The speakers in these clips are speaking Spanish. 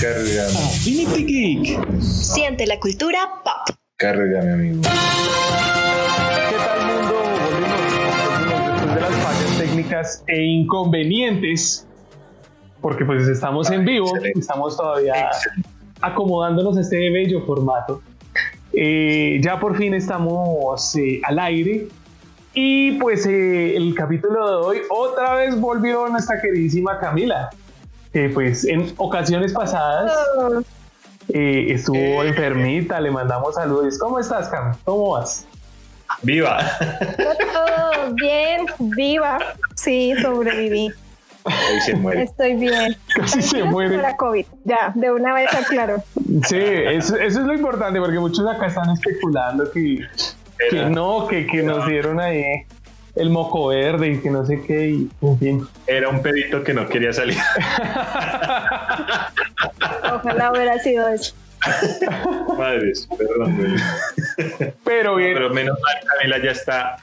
Cargame. Infinity Geek. Siente la cultura pop. Cárgame, amigo. ¿Qué tal mundo? Volvemos después de las fallas técnicas e inconvenientes, porque pues estamos en vivo, Excelente. estamos todavía Excelente. acomodándonos a este bello formato. Eh, ya por fin estamos eh, al aire y pues eh, el capítulo de hoy otra vez volvió nuestra queridísima Camila, que pues en ocasiones pasadas eh, estuvo Eh. enfermita, le mandamos saludos. ¿Cómo estás, Cam? ¿Cómo vas? ¡Viva! Todo bien, viva. Sí, sobreviví. Ahí se muere. Estoy bien. Casi se muere. La COVID. Ya, de una vez aclaro. Sí, eso, eso es lo importante, porque muchos acá están especulando que, que no, que, que nos dieron ahí el moco verde y que no sé qué, y en fin. era un pedito que no quería salir. Ojalá hubiera sido eso. Madres, perdón. güey. Pero bien, Pero menos mal, Camila ya está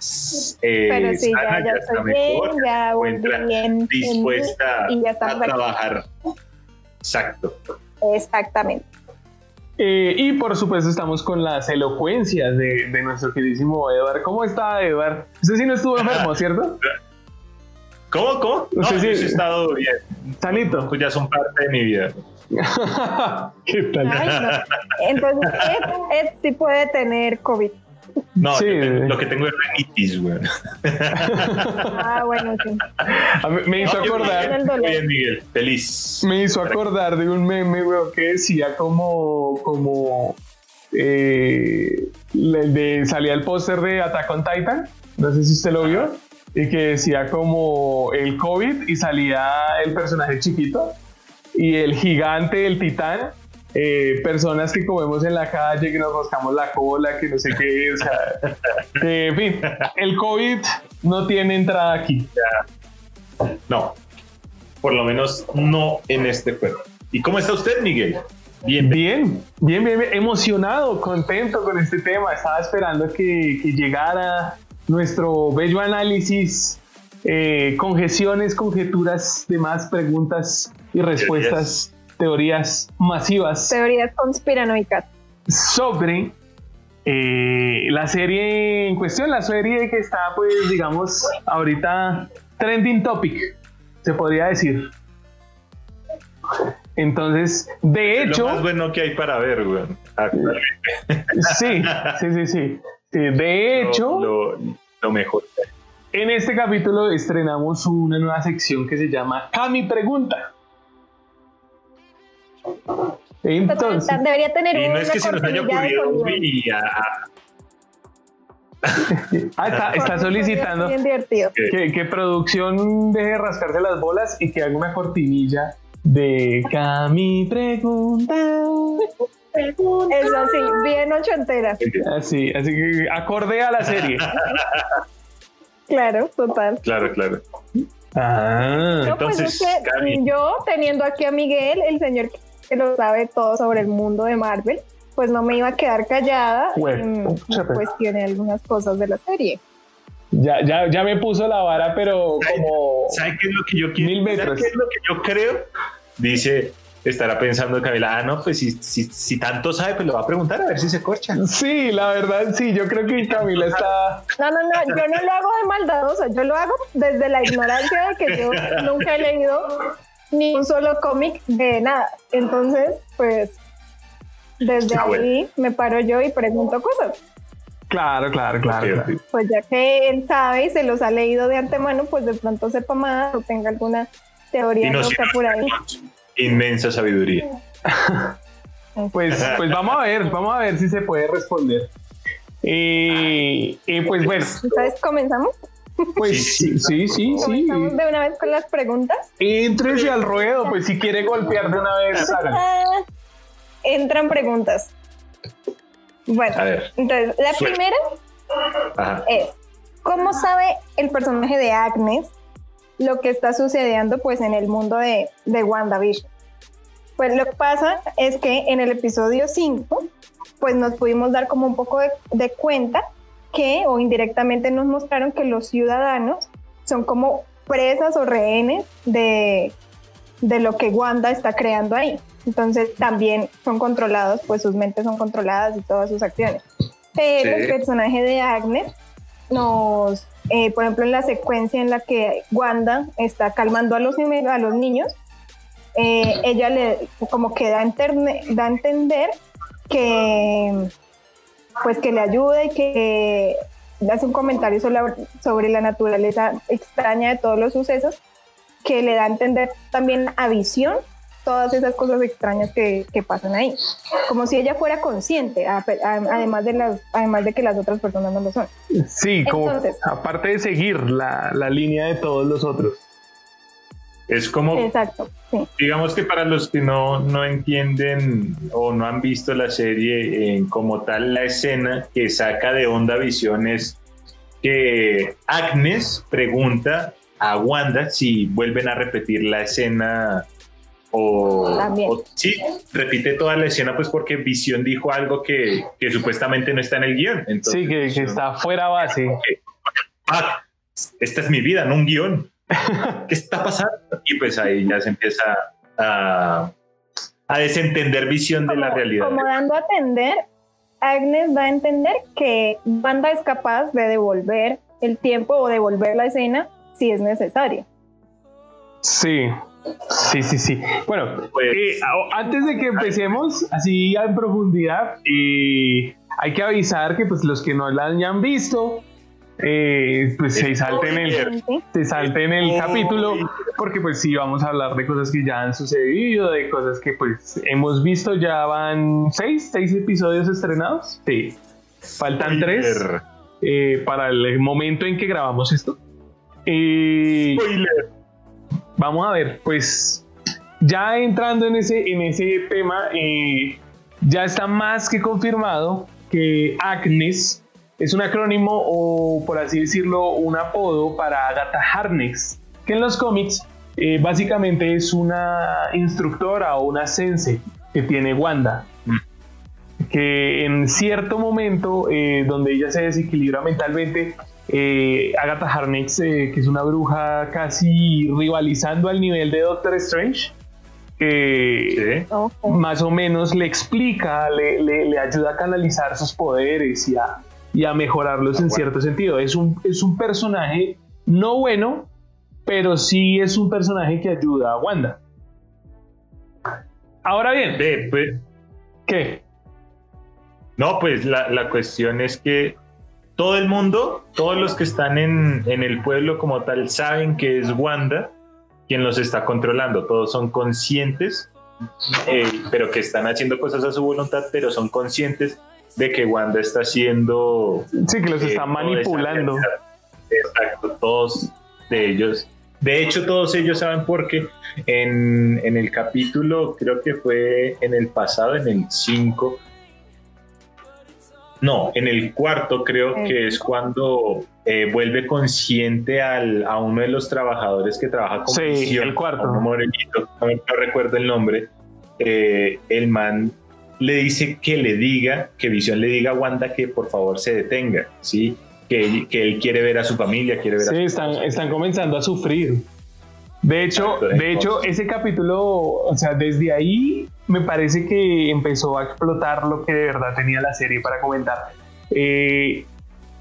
eh, Pero sí, sana, ya, ya está estoy bien, mejor, ya encuentra bien. dispuesta y ya a estamos aquí. trabajar. Exacto. Exactamente. Eh, y por supuesto estamos con las elocuencias de, de nuestro queridísimo Edward. ¿Cómo está, Edward? Usted sí no estuvo enfermo, ¿cierto? ¿Cómo? ¿Cómo? No, Sí, yo sí. sí he estado bien. Sanito. Pues ya son parte de mi vida. ¿Qué tal? Ay, no. Entonces, Ed, Ed sí puede tener COVID. No, Sí. tengo- lo que tengo es rinitis, güey. Ah, bueno, sí. Mí- me hizo No, acordar. bien, Miguel. Feliz. Me hizo acordar de un meme, weón, que decía como, como, eh, el de, salía el póster de Attack on Titan, no sé si usted lo vio, y que decía como el COVID y salía el personaje chiquito y el gigante, el titán, eh, personas que comemos en la calle, que nos rascamos la cola, que no sé qué, o sea, que, en fin, el COVID no tiene entrada aquí. No. Por lo menos no en este juego. ¿Y cómo está usted, Miguel? Bien. Bien, bien, bien, bien, emocionado, contento con este tema. Estaba esperando que, que llegara nuestro bello análisis, eh, conjeciones, conjeturas, demás preguntas y respuestas, teorías masivas Teorías conspiranoicas. sobre eh, la serie en cuestión, la serie que está, pues, digamos, ahorita trending topic, se podría decir. Entonces, de hecho, Lo más bueno que hay para ver, güey. Sí, sí, sí, sí. Sí, De hecho, Lo, lo- lo mejor. en este capítulo estrenamos una nueva sección que se llama Cami Pregunta. Entonces, Debería tener Y no una es que se nos haya cortinilla de ocurrido sonido. y a- ah, está, solicitando que, que producción deje de rascarse las bolas y que haga una cortinilla de Cami Pregunta. Es así, bien ochentera. Así, así que acorde a la serie. Claro, total. Claro, claro. Ah, No, pues Entonces, es que Cami. yo teniendo aquí a Miguel, el señor que lo sabe todo sobre el mundo de Marvel, pues no me iba a quedar callada Bueno, en pucha, pero- cuestioné algunas cosas de la serie. ya, ya, ya me puso la vara, pero como ¿Sabe qué es lo que yo quiero? Mil metros. ¿Sabe qué es lo que yo creo? Dice, estará pensando Camila, ah, no, pues si, si, si tanto sabe, pues lo va a preguntar a ver si se corcha. Sí, la verdad, sí, yo creo que Camila está. No, no, no, yo no lo hago de maldadosa, yo lo hago desde la ignorancia de que yo nunca he leído ni un solo cómic de nada. Entonces, pues, desde Ah, bueno. ahí me paro yo y pregunto cosas. Claro, claro, claro. Pues ya que él sabe y se los ha leído de antemano, pues de pronto sepa más o tenga alguna teoría Y no loca por ahí. Inmensa sabiduría. Pues, pues vamos a ver, vamos a ver si se puede responder. Eh, eh, pues bueno, Entonces, ¿comenzamos? Pues sí, sí, sí, sí. ¿Comenzamos de una vez con las preguntas? Éntrese al ruedo, pues si quiere golpear de una vez, hágalo. Ah, entran preguntas. Bueno, A ver. entonces, la Suelta. primera Ajá. es, ¿cómo sabe el personaje de Agnes lo que está sucediendo pues en el mundo de, de WandaVision? Pues lo que pasa es que en el episodio 5 pues nos pudimos dar como un poco de, de cuenta que o indirectamente nos mostraron que los ciudadanos son como presas o rehenes de, de lo que Wanda está creando ahí. Entonces también son controlados, pues sus mentes son controladas y todas sus acciones. Pero el personaje de Agnes nos, eh, por ejemplo, en la secuencia en la que Wanda está calmando a los, a los niños, eh, ella le como que da, da a entender que pues que le ayuda y que hace un comentario sobre, sobre la naturaleza extraña de todos los sucesos que le da a entender también a visión todas esas cosas extrañas que, que, pasan ahí, como si ella fuera consciente, además de, las, además de que las otras personas no lo son. Sí, como aparte de seguir la, la, línea de todos los otros. Es como, Exacto, digamos que para los que no, no entienden o no han visto la serie en como tal, la escena que saca de onda visión es que Agnes pregunta a Wanda si vuelven a repetir la escena o, sí, repite toda la escena pues porque Visión dijo algo que, que supuestamente no está en el guion. sí, que, está fuera base. Ah, esta es mi vida, no un guion. ¿Qué está pasando? Y pues ahí ya se empieza a, a desentender visión de la realidad. Como dando a entender, Agnes va a entender que Wanda es capaz de devolver el tiempo o devolver la escena si es necesario. Sí, sí, sí, sí. Bueno, pues, eh, antes de que empecemos así en profundidad, eh, hay que avisar que pues los que no la hayan visto, eh, pues se salten el, se salten el capítulo, porque pues sí, vamos a hablar de cosas que ya han sucedido, de cosas que pues hemos visto, ya van seis, seis episodios estrenados. Sí, faltan tres para el momento en que grabamos esto. Spoiler. Vamos a ver, pues ya entrando en ese, en ese tema, eh, ya está más que confirmado que Agnes es un acrónimo o por así decirlo un apodo para Agatha Harkness, que en los cómics eh, básicamente es una instructora o una sense que tiene Wanda, que en cierto momento eh, donde ella se desequilibra mentalmente eh, Agatha Harkness, eh, que es una bruja casi rivalizando al nivel de Doctor Strange, más o menos le explica, le, ayuda a canalizar sus poderes y a, mejorarlos en cierto sentido. Es un, es un personaje no bueno, pero sí es un personaje que ayuda a Wanda. Ahora bien, pues, ¿qué? No, pues la, la cuestión es que todo el mundo, todos los que están en, el pueblo como tal, saben que es Wanda quien los está controlando. Todos son conscientes, eh, pero que están haciendo cosas a su voluntad, pero son conscientes de que Wanda está haciendo... Sí, que los está eh, manipulando. Exacto, todos de ellos. De hecho, todos ellos saben porque en, en el capítulo, creo que fue en el pasado, en el 5, no, en el cuarto creo que es cuando eh, vuelve consciente al, a uno de los trabajadores que trabaja con sí, el cuarto. no, recuerdo el nombre. Eh, el man le dice que le diga, que Visión le diga a Wanda que por favor se detenga, ¿sí? Que, que él quiere ver a su familia, quiere ver sí, a su están, están comenzando a sufrir. De hecho, de hecho, ese capítulo, o sea, desde ahí me parece que empezó a explotar lo que de verdad tenía la serie para comentar. Eh,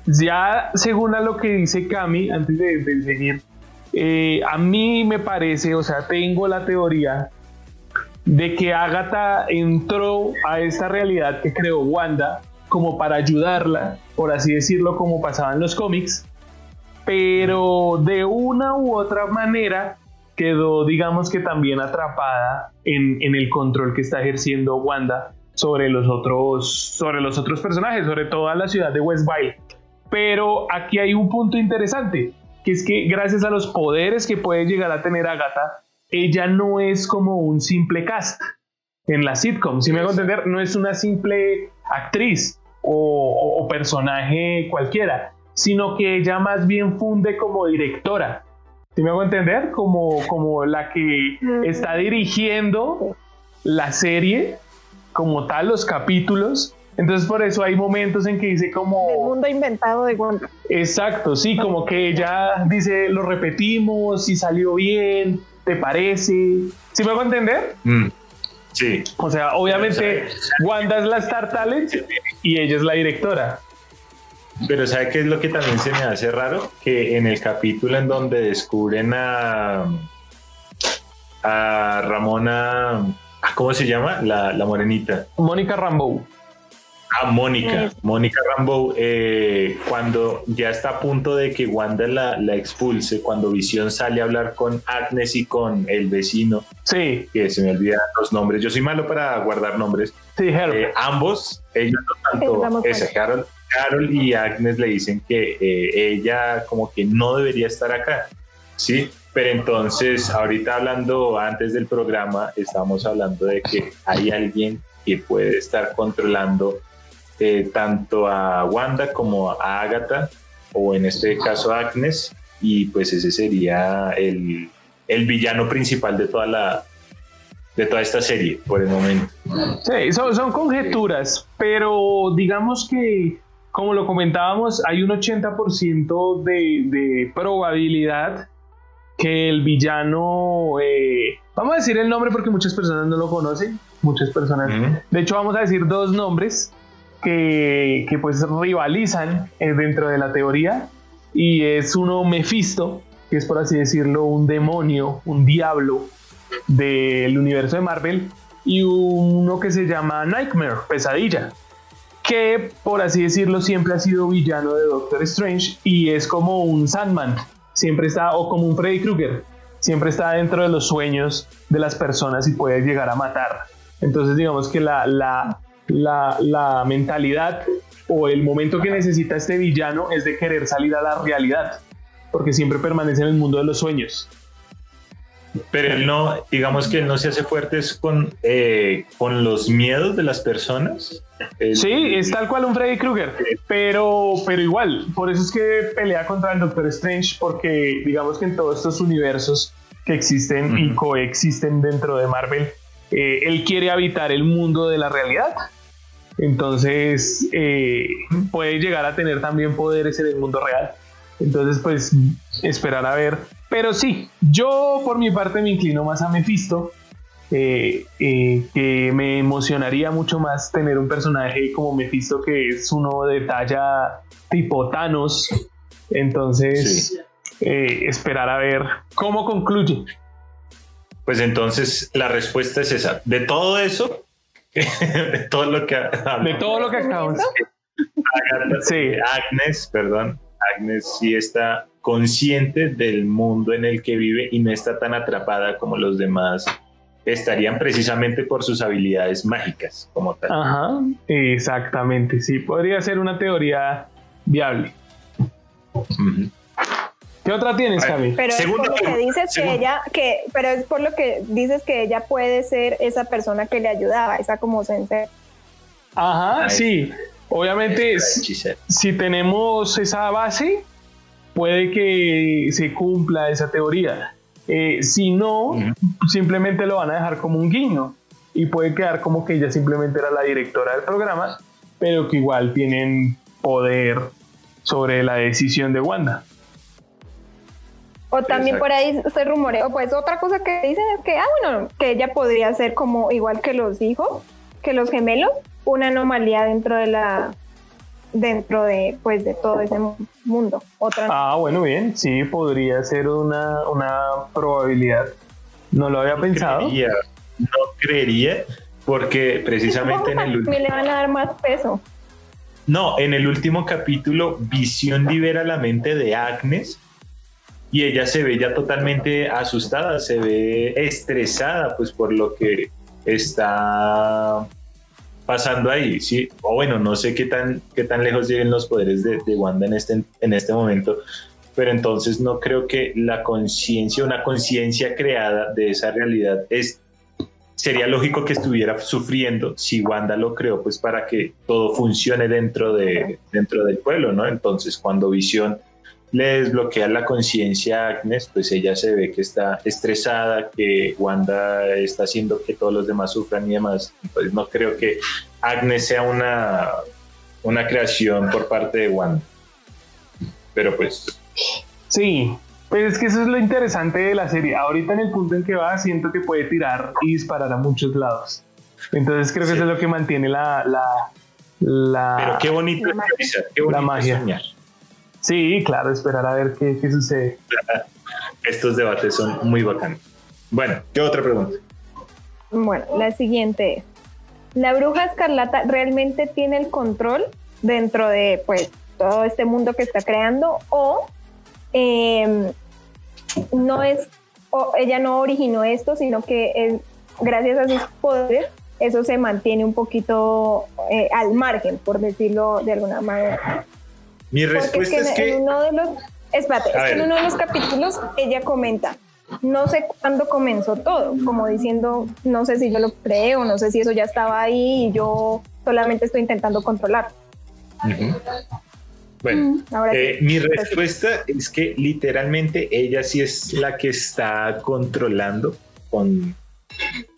ya según a lo que dice Cami, antes de, seguir, eh, a mí me parece, o sea, tengo la teoría de que Agatha entró a esta realidad que creó Wanda como para ayudarla, por así decirlo, como pasaba en los cómics, pero de una u otra manera quedó, digamos que también atrapada en, el control que está ejerciendo Wanda sobre los otros, sobre los otros personajes, sobre toda la ciudad de Westville. Pero aquí hay un punto interesante, que es que gracias a los poderes que puede llegar a tener Agatha, ella no es como un simple cast en la sitcom. Si me hago entender, no es una simple actriz o personaje cualquiera, sino que ella más bien funde como directora si me hago entender? Como, como la que está dirigiendo la serie como tal, los capítulos, Entonces por eso hay momentos en que dice como... El mundo inventado de Wanda. Exacto, sí, como que ella dice, lo repetimos, si salió bien, ¿te parece? ¿Sí me hago entender? Mm, sí. O sea, obviamente Wanda es la Star Talent y ella es la directora. Pero ¿sabe qué es lo que también se me hace raro? Que en el capítulo en donde descubren a, a Ramona, ¿cómo se llama? La, la morenita. Mónica Rambeau. Ah, Mónica, Mónica Rambeau, eh, cuando ya está a punto de que Wanda la, la, expulse, cuando Visión sale a hablar con Agnes y con el vecino, sí. que se me olvidan los nombres, yo soy malo para guardar nombres, sí, eh, ambos, ellos tanto ese Harold, Carol y Agnes le dicen que eh, ella como que no debería estar acá, ¿sí? Pero entonces, ahorita hablando antes del programa, estamos hablando de que hay alguien que puede estar controlando eh, tanto a Wanda como a Agatha, o en este caso a Agnes, y pues ese sería el, el villano principal de toda la de toda esta serie por el momento. Sí, son, son conjeturas, pero digamos que, como lo comentábamos, hay un 80% de, de probabilidad que el villano, eh, vamos a decir el nombre porque muchas personas no lo conocen, muchas personas, de hecho vamos a decir dos nombres, que, que pues rivalizan eh, dentro de la teoría y es uno Mephisto, que es por así decirlo un demonio, un diablo del universo de Marvel y uno que se llama Nightmare, pesadilla, que por así decirlo siempre ha sido villano de Doctor Strange y es como un Sandman, siempre está, o como un Freddy Krueger, siempre está dentro de los sueños de las personas y puede llegar a matar. Entonces digamos que la, la, mentalidad o el momento que necesita este villano es de querer salir a la realidad, porque siempre permanece en el mundo de los sueños. Pero él no, digamos que él no se hace fuerte con, eh, con los miedos de las personas. sí, es tal cual un Freddy Krueger, pero, pero igual, por eso es que pelea contra el Doctor Strange, porque digamos que en todos estos universos que existen y coexisten dentro de Marvel, eh, él quiere habitar el mundo de la realidad. Entonces eh, puede llegar a tener también poderes en el mundo real. Entonces, pues esperar a ver. Pero sí, yo por mi parte me inclino más a Mephisto. Eh, eh, que me emocionaría mucho más tener un personaje como Mephisto que es uno de talla tipo Thanos. Entonces, esperar a ver cómo concluye. Pues entonces la respuesta es esa. De todo eso, de todo lo que de todo lo que acabamos. Sí. Agnes, perdón, Agnes sí está consciente del mundo en el que vive y no está tan atrapada como los demás estarían precisamente por sus habilidades mágicas como tal. Ajá, exactamente, sí, podría ser una teoría viable. ¿Qué otra tienes, Javi? Pero es por lo que dices que ella, que, pero es por lo que dices que ella puede ser esa persona que le ayudaba, esa como sensei. Ajá, sí. Obviamente, si, tenemos esa base, puede que se cumpla esa teoría. Eh, si no, simplemente lo van a dejar como un guiño y puede quedar como que ella simplemente era la directora del programa, pero que igual tienen poder sobre la decisión de Wanda. O también por ahí se rumorea, pues otra cosa que dicen es que, ah, bueno, que ella podría ser como igual que los hijos, que los gemelos, una anomalía dentro de la dentro de pues de todo ese mundo. Otra ah, bueno, bien, sí, podría ser una, probabilidad. No lo había pensado. no creería, porque precisamente en el último... le van a dar más peso. No, en el último capítulo, Visión libera la mente de Agnes y ella se ve ya totalmente asustada, se ve estresada pues por lo que está pasando ahí, sí, o bueno, no sé qué tan, qué tan lejos lleguen los poderes de, Wanda en este, en este momento, pero entonces no creo que la conciencia, una conciencia creada de esa realidad es sería lógico que estuviera sufriendo si Wanda lo creó pues para que todo funcione dentro de dentro del pueblo, ¿no? Entonces cuando Visión le desbloquea la conciencia a Agnes, pues ella se ve que está estresada, que Wanda está haciendo que todos los demás sufran y demás. Pues no creo que Agnes sea una, una creación por parte de Wanda. Pero pues. Sí, pues es que eso es lo interesante de la serie. Ahorita en el punto en que va, siento que puede tirar y disparar a muchos lados. Entonces creo que eso es lo que mantiene la. la, la Pero qué bonito es qué bonito La magia. soñar. Sí, claro, esperar a ver qué, qué sucede. Estos debates son muy bacanos. Bueno, ¿qué otra pregunta? Bueno, la siguiente es, ¿la bruja escarlata realmente tiene el control dentro de pues todo este mundo que está creando o eh, no es, o ella no originó esto, sino que es, gracias a sus poderes eso se mantiene un poquito eh, al margen, por decirlo de alguna manera. Mi respuesta es es que, en, que. en uno de los, espérate, es que en uno de los capítulos ella comenta, no sé cuándo comenzó todo, como diciendo, no sé si yo lo creo, no sé si eso ya estaba ahí y yo solamente estoy intentando controlar. Ujú. Bueno, Mm, ahora sí. eh, mi respuesta es que literalmente ella sí es la que está controlando con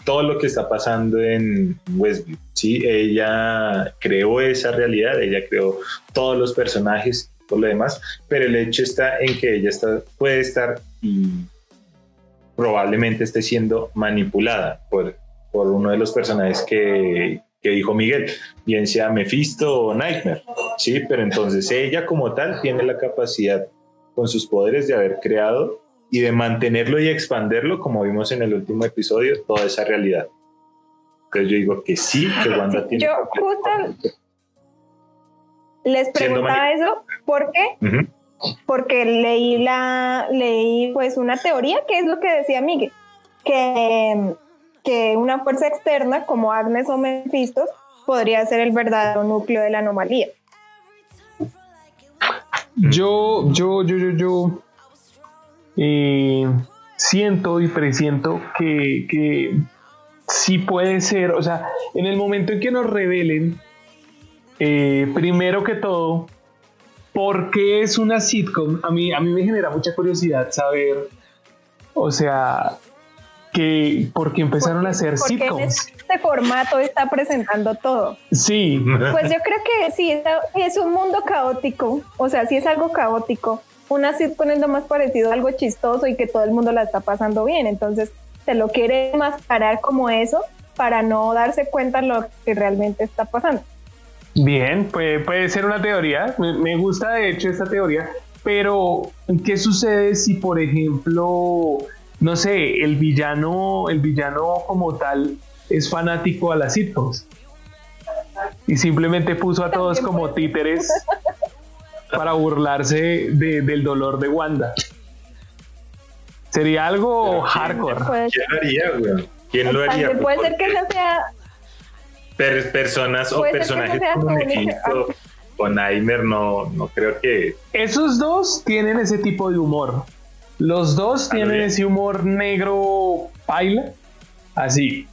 todo lo que está pasando en Westview. Sí, ella creó esa realidad, ella creó todos los personajes, todo lo demás, pero el hecho está en que ella puede estar y probablemente esté siendo manipulada por, por uno de los personajes que, que dijo Miguel, bien sea Mephisto o Nightmare. Sí, pero entonces ella como tal tiene la capacidad con sus poderes de haber creado y de mantenerlo y expanderlo, como vimos en el último episodio, toda esa realidad. Entonces yo digo que sí, que Wanda tiene... Yo justo les preguntaba eso porque Ujú. porque leí la leí pues una teoría que es lo que decía Miguel que, que una fuerza externa como Agnes o Mephisto podría ser el verdadero núcleo de la anomalía. Yo, yo, yo, yo, yo eh, siento y presiento que, que sí puede ser, o sea, en el momento en que nos revelen, eh, primero que todo, ¿por qué es una sitcom? A mí, a mí me genera mucha curiosidad saber, o sea, que, ¿por qué empezaron a hacer Porque en sitcoms? este formato está presentando todo. Sí, Pues yo creo que sí, es un mundo caótico, o sea, sí es algo caótico. Una sitcom es lo más parecido a algo chistoso y que todo el mundo la está pasando bien, entonces se lo quiere mascarar como eso para no darse cuenta lo que realmente está pasando. Bien, puede, puede ser una teoría. Me, me gusta de hecho esta teoría. Pero, ¿qué sucede si, por ejemplo, no sé, el villano, el villano como tal es fanático a las sitcoms? Y simplemente puso a todos como títeres para burlarse de- del dolor de Wanda. Sería algo hardcore. ¿Quién lo haría, güey? ¿Quién lo haría? Puede ser que esa sea, per- personas o personajes como Mephisto o Nightmare no, no creo que... Esos dos tienen ese tipo de humor. Los dos Ah, tienen bien. ese humor negro paila, así.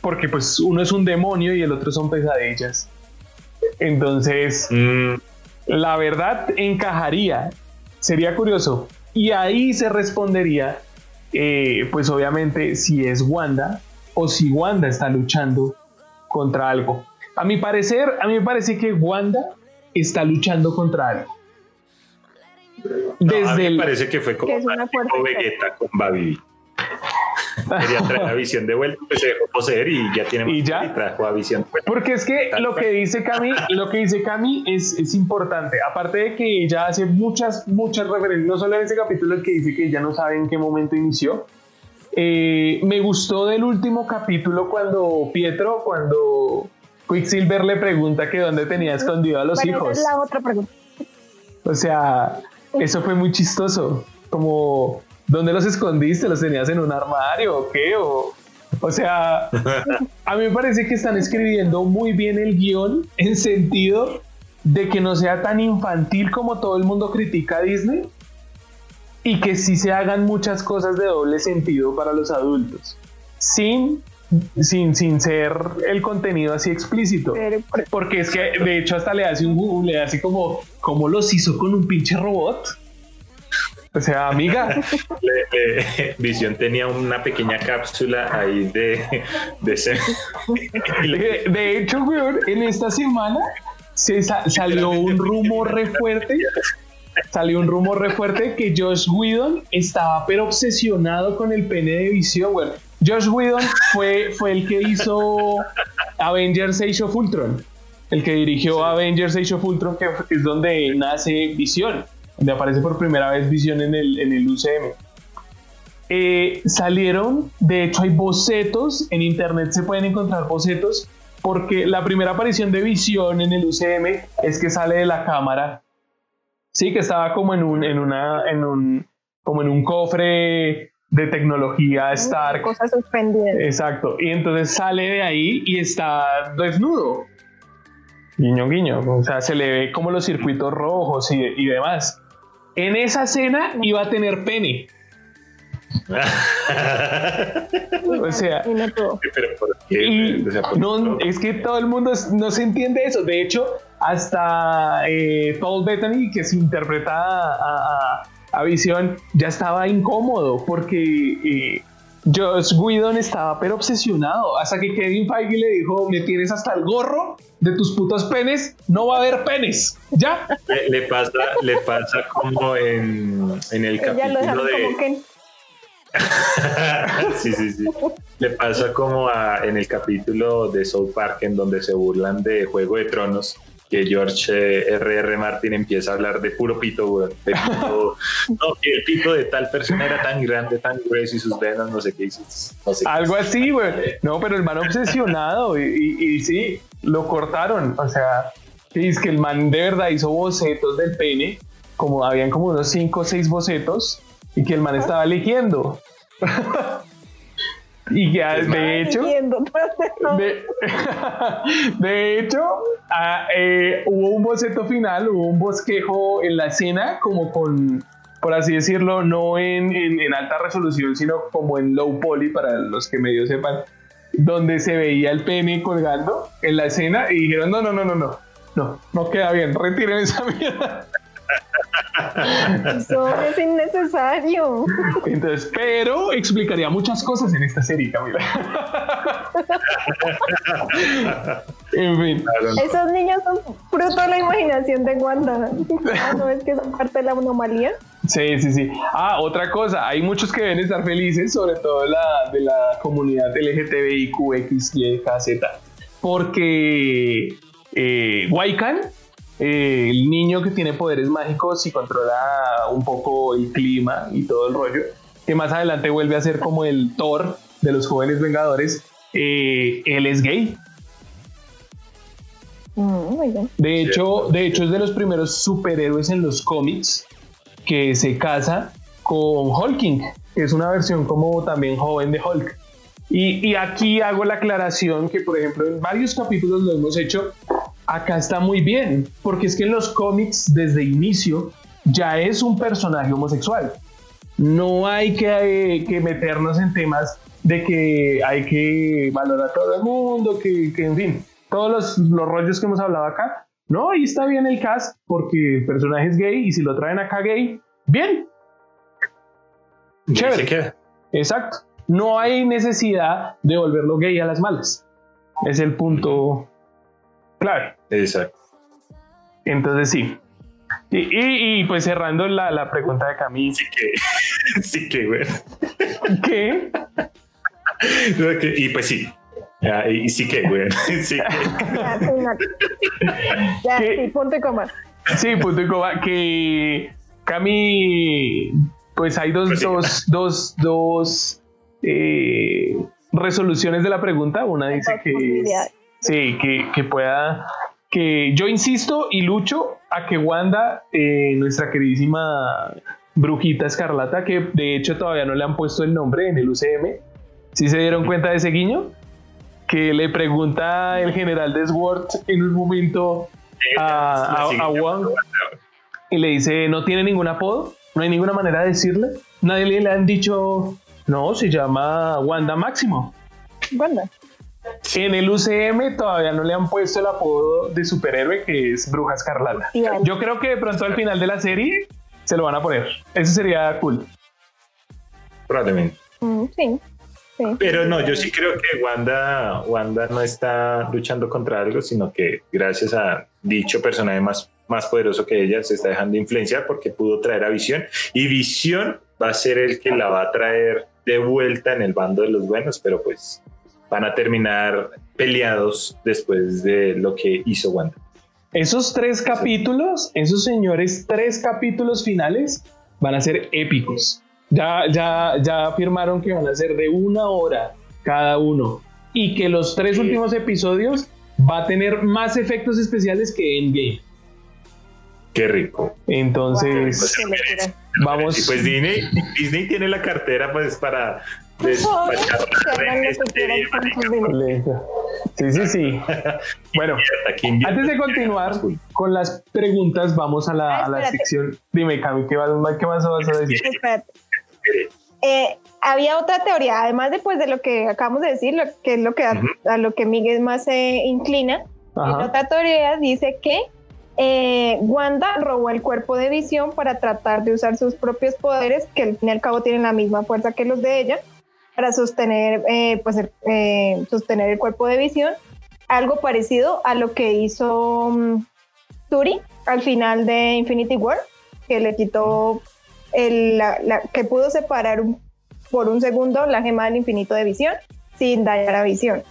Porque pues uno es un demonio y el otro son pesadillas. Entonces, mm, la verdad encajaría. Sería curioso. Y ahí se respondería, eh, pues obviamente, si es Wanda o si Wanda está luchando contra algo. A mi parecer, a mí me parece que Wanda está luchando contra algo. no, a Desde mí me el, parece que fue como Que Vegeta con Babi. Quería traer a Visión de vuelta, pues se dejó poseer y ya tiene ¿Y ya? y trajo a Visión de vuelta. Porque es que Tal lo cual. que dice Cami, lo que dice Cami es, es importante. Aparte de que ella hace muchas, muchas referencias, no solo en ese capítulo el que dice que ya no sabe en qué momento inició. Eh, me gustó del último capítulo cuando Pietro, cuando Quicksilver le pregunta que dónde tenía escondido a los Bueno, esa hijos. es la otra pregunta. O sea, eso fue muy chistoso. Como, ¿dónde los escondiste? ¿Los tenías en un armario o qué? O, o sea, a mí me parece que están escribiendo muy bien el guion en sentido de que no sea tan infantil como todo el mundo critica a Disney y que sí se hagan muchas cosas de doble sentido para los adultos, sin, sin, sin ser el contenido así explícito. Porque es que de hecho hasta le hace un le hace como, ¿cómo los hizo con un pinche robot? O sea, amiga. Visión tenía una pequeña cápsula ahí de, de De, hecho, weón, en esta semana se salió un rumor re fuerte. Salió un rumor re fuerte que Josh Whedon estaba pero obsesionado con el pene de visión, weón. Josh Whedon fue, fue el que hizo Avengers Age of Ultron. El que dirigió Avengers Age of Ultron, que es donde nace Visión donde aparece por primera vez Visión en el, en el UCM. Eh, salieron, de hecho hay bocetos, en internet se pueden encontrar bocetos, porque la primera aparición de Visión en el UCM es que sale de la cámara, sí, que estaba como en un, en una, en un, como en un cofre de tecnología Stark. Cosas suspendidas. Exacto, y entonces sale de ahí y está desnudo. Guiño, guiño. O sea, se le ve como los circuitos rojos y, y demás. En esa cena iba a tener pene. o sea, no, es que todo el mundo no se entiende eso. De hecho, hasta eh, Paul Bettany, que se interpreta a, a, Visión, ya estaba incómodo porque eh, Josh Whedon estaba pero obsesionado. Hasta que Kevin Feige le dijo: Me tienes hasta el gorro de tus putos penes, no va a haber penes. ¿Ya? Le, pasa, le pasa como en, en el capítulo de. sí, sí, sí. Le pasa como a, en el capítulo de South Park en donde se burlan de Juego de Tronos que George R.R. Martin empieza a hablar de puro pito, güey. no, que el pito de tal persona era tan grande, tan grueso y sus venas, no sé qué. No sé Algo así, güey. No, pero el man obsesionado y, y, sí, lo cortaron. O sea, es que el man de verdad hizo bocetos del pene, como habían como unos 5 o 6 bocetos, y que el man estaba eligiendo. Y que de hecho, de, hecho, ah, eh, hubo un boceto final, hubo un bosquejo en la escena, como con, por así decirlo, no en, en, alta resolución, sino como en low poly, para los que medio sepan, donde se veía el pene colgando en la escena y dijeron, no, no, no, no, no, no, no queda bien, retiren esa mierda. Eso es innecesario. Entonces, pero explicaría muchas cosas en esta serie, Camila. en fin. Esos niños son fruto de la imaginación de Wanda. ¿No es que son parte de la anomalía? Sí, sí, sí. Ah, otra cosa, hay muchos que deben estar felices, sobre todo la, de la comunidad LGTBIQXYKZ, porque eh, Waikan eh, el niño que tiene poderes mágicos y controla un poco el clima y todo el rollo, que más adelante vuelve a ser como el Thor de los jóvenes vengadores, eh, él es gay. Mm, de hecho, de hecho es de los primeros superhéroes en los cómics que se casa con Hulking, que es una versión como también joven de Hulk. Y, y, aquí hago la aclaración que, por ejemplo, en varios capítulos lo hemos hecho, acá está muy bien, porque es que en los cómics desde inicio ya es un personaje homosexual. No hay que, que meternos en temas de que hay que valorar a todo el mundo, que, que en fin, todos los, los, rollos que hemos hablado acá. No, ahí está bien el cast porque el personaje es gay y si lo traen acá gay, bien. Chévere. Exacto. No hay necesidad de volverlo gay a las malas. Es el punto clave. Exacto. Entonces sí. Y, pues cerrando la, pregunta de Camille. Sí que, sí que, güey. ¿Qué? y pues sí. y sí que, güey. Sí que. Ya, sí, punto y coma. Sí, punto y coma. Que Cami, pues hay dos, pues dos, dos, dos eh, resoluciones de la pregunta. Una dice que, sí, que, que pueda que yo insisto y lucho a que Wanda, eh, nuestra queridísima brujita escarlata, que de hecho todavía no le han puesto el nombre en el UCM, si se dieron cuenta de ese guiño? Que le pregunta el general de Sword en un momento a, a, Wanda y le dice, no tiene ningún apodo, no hay ninguna manera de decirle. Nadie le han dicho, no, se llama Wanda Máximo. Wanda. En el UCM todavía no le han puesto el apodo de superhéroe que es Bruja Escarlata. Yo creo que de pronto al final de la serie se lo van a poner. Eso sería cool. Probablemente. Mm, sí. sí. Pero no, yo sí creo que Wanda, Wanda no está luchando contra algo, sino que gracias a dicho personaje más, más poderoso que ella se está dejando influenciar porque pudo traer a Visión y Visión va a ser el que la va a traer de vuelta en el bando de los buenos, pero pues van a terminar peleados después de lo que hizo Wanda. Esos tres capítulos, esos señores tres capítulos finales van a ser épicos. Ya, ya, ya afirmaron que van a ser de una hora cada uno y que los tres últimos episodios va a tener más efectos especiales que Endgame. Qué rico. Entonces, Qué vamos. Y pues Disney, Disney tiene la cartera pues para dineros. Listo. Sí, sí, sí. Bueno, antes de continuar con las preguntas, vamos a la, Ah, a la espérate. sección. Dime, Cami, ¿qué, más vas a decir? Espérate. Eh, había otra teoría, además de, pues, de lo que acabamos de decir, lo, que es lo que a, lo que Miguel más se inclina. Ajá. Otra teoría dice que eh, Wanda robó el cuerpo de visión para tratar de usar sus propios poderes, que al fin y al cabo tienen la misma fuerza que los de ella, para sostener, eh, pues, el- eh, sostener el cuerpo de visión. Algo parecido a lo que hizo mm, Turi al final de Infinity War, que le quitó el, la- la- que pudo separar un- por un segundo la gema del infinito de visión sin dañar a visión.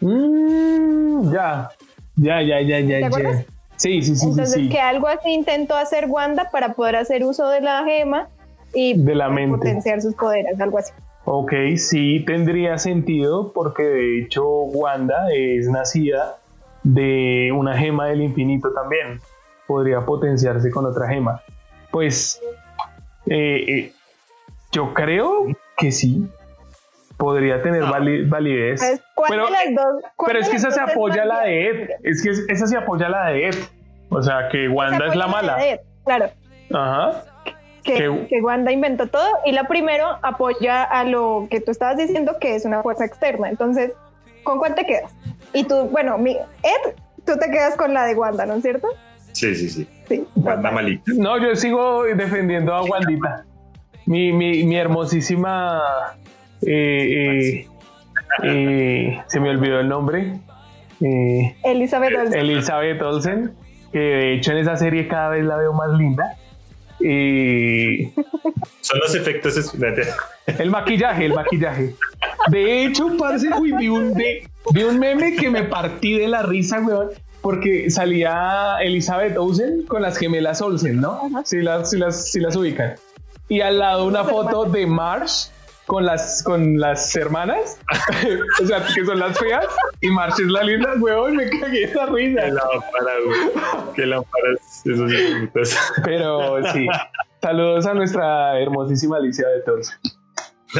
Mm, ya, ya, ya, ya, ya, ¿Te ya. Sí, sí, sí, sí, Entonces, sí. que algo así intentó hacer Wanda para poder hacer uso de la gema y De la mente. potenciar sus poderes, algo así. Ok, sí tendría sentido porque de hecho Wanda es nacida de una gema del infinito también. Podría potenciarse con otra gema. Pues eh, eh, yo creo que sí. Podría tener Ah. vali- validez. Entonces, ¿cuál Pero, de las dos? cuál Pero es de que esa se apoya a la de? Ed. Es que es- esa se apoya a la de Ed. O sea que Se Wanda es la mala. de Ed, Claro. Ajá. Que, Que- que Wanda inventó todo y la primero apoya a lo que tú estabas diciendo que es una fuerza externa. Entonces, ¿con cuál te quedas? Y tú, bueno, mi, Ed, tú te quedas con la de Wanda, ¿no es cierto? Sí, sí, sí. Sí. Wanda total. malita. No, yo sigo defendiendo a Wandita. Mi, mi, mi hermosísima. eh, eh, eh, se me olvidó el nombre. eh, Elizabeth Olsen. Elizabeth Olsen. Que de hecho en esa serie cada vez la veo más linda. Son los efectos el maquillaje, el maquillaje. De hecho, parce, uy, vi un, de- vi un meme que me partí de la risa, weón. Porque salía Elizabeth Olsen con las gemelas Olsen, ¿no? Si las, si las, si las ubican. Y al lado una foto de Marsh con las, con las hermanas. o sea, que son las feas. Y Marsh es la linda, weón. Me cagué esa Que risa. lámpara, güey. Que lámparas esos efectos. Pero sí. Saludos a nuestra hermosísima Alicia de Olsen.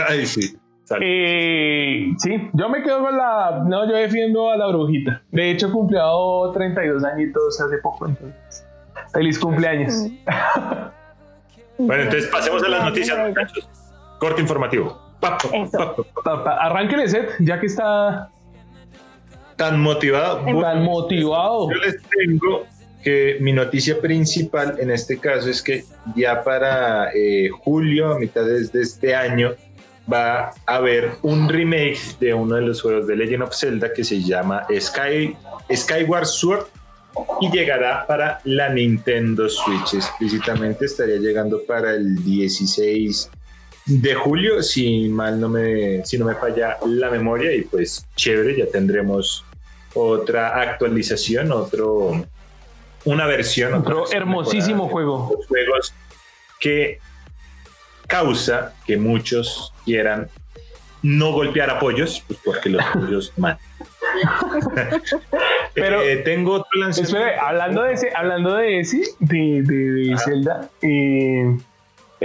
Ay, sí. Eh, sí, yo me quedo con la. No, yo defiendo a la brujita. De hecho, cumplió 32 añitos hace poco, entonces. Feliz cumpleaños. Bueno, entonces pasemos a las noticias, muchachos. Corte informativo. Pa, pa, Eso. pa, pa, pa. Pa- pa- Arránquele set, ya que está Tan motivado. Bueno, tan motivado. Yo les tengo que mi noticia principal en este caso es que ya para eh, julio, a mitad de, de este año, va a haber un remake de uno de los juegos de Legend of Zelda que se llama Sky, Skyward Sword y llegará para la Nintendo Switch. Explícitamente estaría llegando para el 16 de julio, si mal no me, si no me falla la memoria, y pues chévere, ya tendremos otra actualización, otro una versión, Otro hermosísimo juego. los juegos que causa que muchos quieran no golpear apoyos, pues porque los apoyos matan. Pero- Eh, tengo otro lanzamiento. Espere, hablando de ese, hablando de ese, de, de, de. Zelda, eh,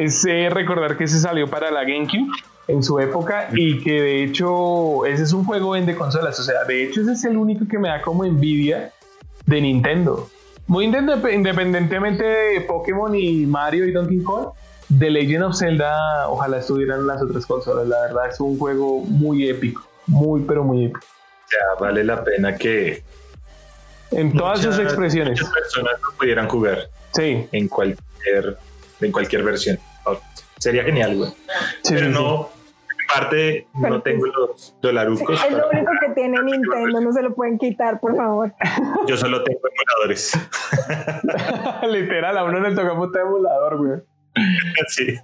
es eh, recordar que se salió para la GameCube en su época y que de hecho ese es un juego en de consolas, o sea, de hecho ese es el único que me da como envidia de Nintendo. Muy indep- independientemente de Pokémon y Mario y Donkey Kong, The Legend of Zelda ojalá estuvieran las otras consolas, la verdad es un juego muy épico, muy pero muy épico. Sea, vale la pena que En todas sus expresiones. Muchas personas lo pudieran jugar Sí, en cualquier, en cualquier versión. Sería genial, güey. sí, Pero sí, no, en parte no tengo los dolarucos. Es lo único que tiene Nintendo, no se lo pueden quitar, por favor. Yo solo tengo emuladores. Literal, a uno le toca puta emulador, güey. Sí.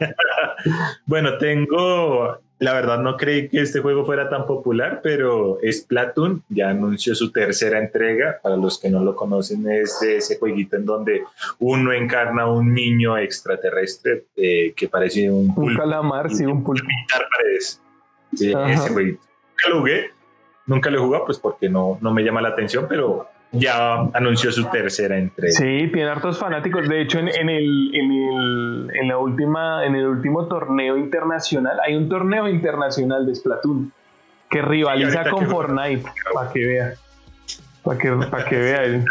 bueno, tengo. La verdad, no creí que este juego fuera tan popular, pero Splatoon ya anunció su tercera entrega. Para los que no lo conocen, es ese jueguito en donde uno encarna a un niño extraterrestre eh, que parece un Un pulpo calamar, sí, un pulpo. pintar paredes. Sí, Ajá. ese jueguito. Nunca lo jugué, nunca lo he jugado, pues porque no, no me llama la atención, pero ya anunció su tercera entrega. Sí, tiene hartos fanáticos. De hecho, en, en el, en, el, en la última, en el último torneo internacional, hay un torneo internacional de Splatoon que rivaliza con que. Fortnite. Para que vea. Para que, pa' que vea.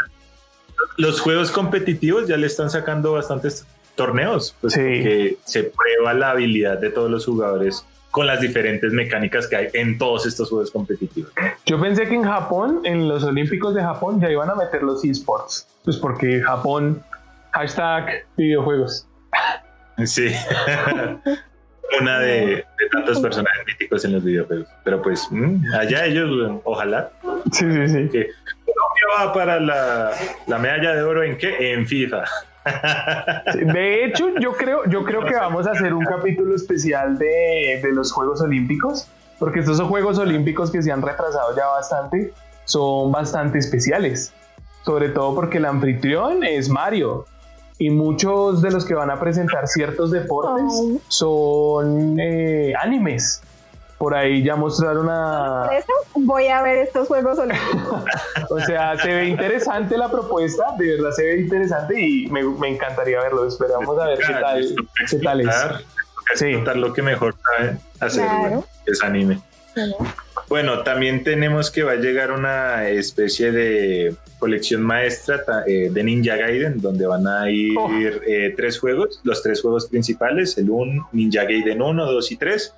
los juegos competitivos ya le están sacando bastantes torneos, pues Sí. porque se prueba la habilidad de todos los jugadores con las diferentes mecánicas que hay en todos estos juegos competitivos. Yo pensé que en Japón, en los Olímpicos de Japón, ya iban a meter los esports. Pues porque Japón, hashtag videojuegos. Sí. Una de, de tantos personajes míticos en los videojuegos. Pero pues, mm, allá ellos, ojalá. Sí, sí, sí. Que Colombia va para la, la medalla de oro en qué? En FIFA. De hecho, yo creo, yo creo que vamos a hacer un capítulo especial de, de los Juegos Olímpicos, porque estos son Juegos Olímpicos que se han retrasado ya bastante, son bastante especiales, sobre todo porque el anfitrión es Mario y muchos de los que van a presentar ciertos deportes son eh, animes. Por ahí ya mostraron a... Por eso voy a ver estos Juegos Olímpicos. O sea, se ve interesante la propuesta, de verdad se ve interesante y me, me encantaría verlo. Esperamos a ver qué tal, qué tal es. Sí. lo que mejor saben hacer, Claro. es anime. Bueno, también tenemos que va a llegar una especie de colección maestra eh, de Ninja Gaiden, donde van a ir Oh. eh, tres juegos, los tres juegos principales, el un Ninja Gaiden 1, 2 y 3.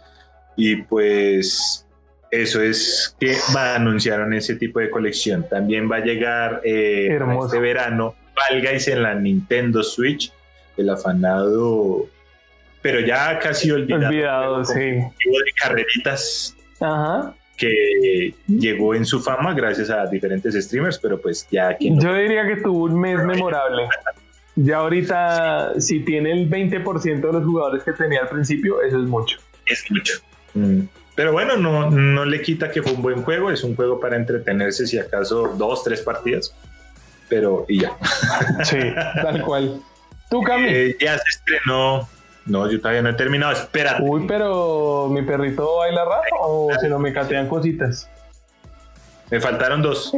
Y pues eso es que va anunciaron ese tipo de colección. También va a llegar eh, este verano Fall Guys en la Nintendo Switch, el afanado, pero ya casi olvidado, Olvidado, sí. de carreritas Ajá. que llegó en su fama gracias a diferentes streamers, pero pues ya quien Yo diría que tuvo un mes memorable. Ya ahorita, si tiene el 20% de los jugadores que tenía al principio, eso es mucho. es mucho. Mm. Pero bueno, no, no le quita que fue un buen juego, es un juego para entretenerse si acaso dos, tres partidas, pero y ya. Sí, tal cual. Tú, Cami. Eh, ya se estrenó, no, yo todavía no he terminado, espérate. Uy, pero mi perrito baila rap o se no me catean cositas. Me faltaron dos.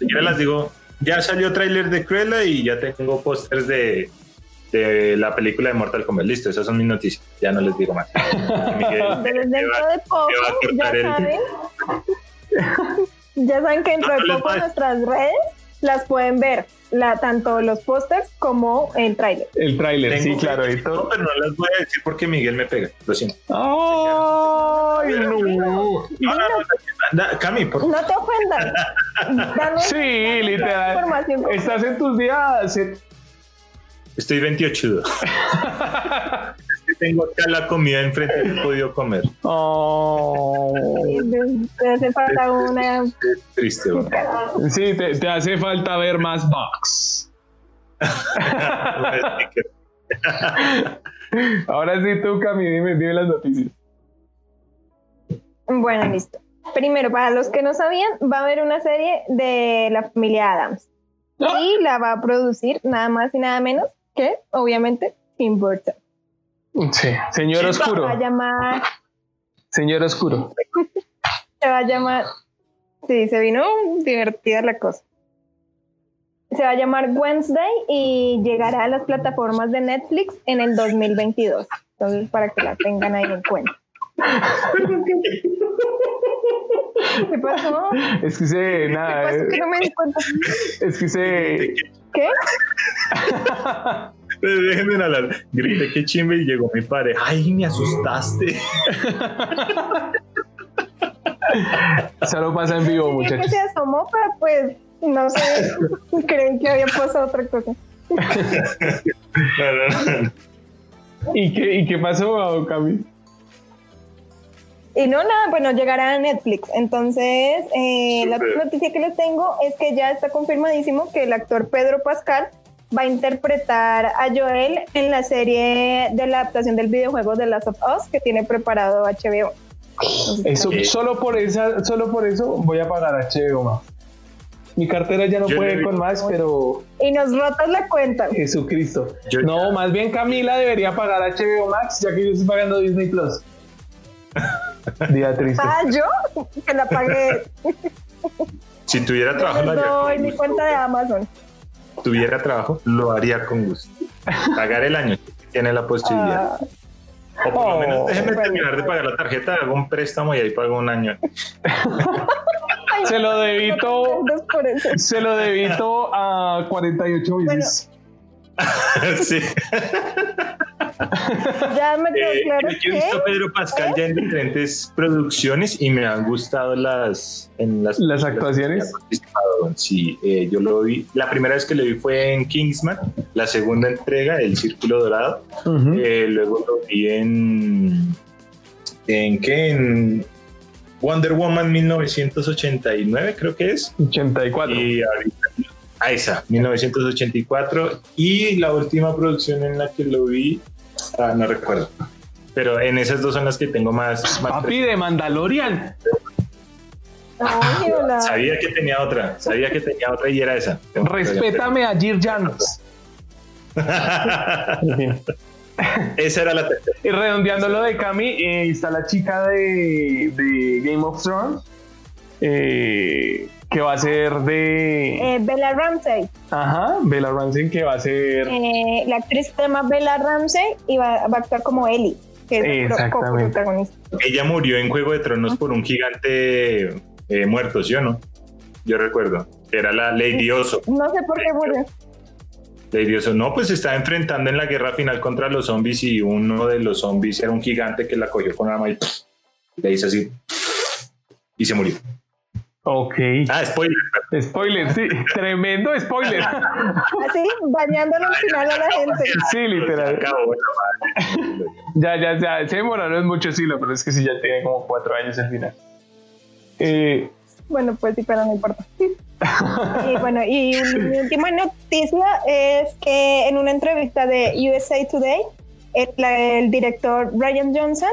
Yo las digo, ya salió tráiler de Cruella y ya tengo pósters de, de la película de Mortal Kombat. Listo, esas son mis noticias. Ya no les digo más. Miguel, dentro va- de poco, ya el- saben. Ya saben que dentro No, de no poco nuestras redes las pueden ver, la, tanto los pósters como el tráiler. El tráiler, sí, claro. Editor. todo, pero no las voy a decir porque Miguel me pega. Lo siento. ¡Ay, no! No, no, no, da- Cami, por No te ofendas. Sí, literal. Estás en tus días. Estoy 28. es que tengo acá la comida enfrente y no he podido comer. Oh. Te hace falta una. Es triste, güey. Sí, te, te hace falta ver más box. Ahora sí, tú, Cami, dime, dime las noticias. Bueno, listo. Primero, para los que no sabían, va a haber una serie de la familia Adams. Y la va a producir nada más y nada menos que, obviamente, Tim Burton. Sí, señor oscuro. Se va a llamar. Señor oscuro. Se va a llamar. Sí, se vino divertida la cosa. Se va a llamar Wednesday y llegará a las plataformas de Netflix en el 2022. Entonces, para que la tengan ahí en cuenta. ¿Qué pasó? Es que se, ¿Qué nada, pasó que no me di cuenta? es que se, ¿Qué? Déjenme hablar. Grité que chimbe y llegó mi padre. Ay, me asustaste. solo pasa en vivo, Sí, que muchachos. se asomó para pues No sé, creen que había pasado otra cosa. ¿Y qué, ¿Y qué pasó, Cami? Y no, nada, bueno, llegará a Netflix. Entonces, eh, la noticia que les tengo es que ya está confirmadísimo que el actor Pedro Pascal va a interpretar a Joel en la serie de la adaptación del videojuego de Last of Us que tiene preparado HBO. Eso, solo por esa, solo por eso voy a pagar HBO más. Mi cartera ya no puede con más, pero. Y nos rotas la cuenta. Jesucristo. no, más bien Camila debería pagar HBO Max, ya que yo estoy pagando Disney Plus. Día triste. Ah, yo que la pagué. Si tuviera trabajo, no doy mi cuenta de Amazon. Tuviera trabajo, lo haría con gusto. Pagar el año, tiene la posibilidad. Ah. O por lo menos oh. déjeme terminar de pagar la tarjeta, hago un préstamo y ahí pago un año. se lo debito. Se lo debito a 48 veces. sí. ya me quedó eh, claro que... He visto a Pedro Pascal ya en diferentes producciones y me han gustado las, en las, las actuaciones. Sí, eh, yo lo vi. La primera vez que lo vi fue en Kingsman, la segunda entrega, El Círculo Dorado. Eh, luego lo vi en. ¿En qué? En Wonder Woman 1989, creo que es. 84. Y ahorita a esa, 1984. Y la última producción en la que lo vi, ah, no recuerdo. Pero en esas dos son las que tengo más. más Papi de Mandalorian. sabía que tenía otra, sabía que tenía otra y era esa. Respétame a Jir Janos. Esa era la tercera. Y redondeando lo de Cami, eh, está la chica de, de Game of Thrones. Eh, que va a ser de... Eh, Bella Ramsey. Ajá, Bella Ramsey que va a ser... Eh, la actriz se llama Bella Ramsey y va, a actuar como Ellie, que es el protagonista. Ella murió en Juego de Tronos por un gigante eh, muerto, ¿sí o no? Yo recuerdo. Era la Lady Oso. No sé por qué murió. Lady Oso. No, pues se estaba enfrentando en la guerra final contra los zombies y uno de los zombies era un gigante que la cogió con arma y le hizo así y se murió. Ok. Ah, spoiler. Spoiler, sí. Tremendo spoiler. Así, bañándolo al final a la gente. Sí, literal. ya, ya, ya. Se demora, no es mucho silo, pero es que sí, ya tiene como cuatro años al final. Eh, bueno, pues sí, pero no importa. y bueno, y mi última noticia es que en una entrevista de USA Today, el director Ryan Johnson,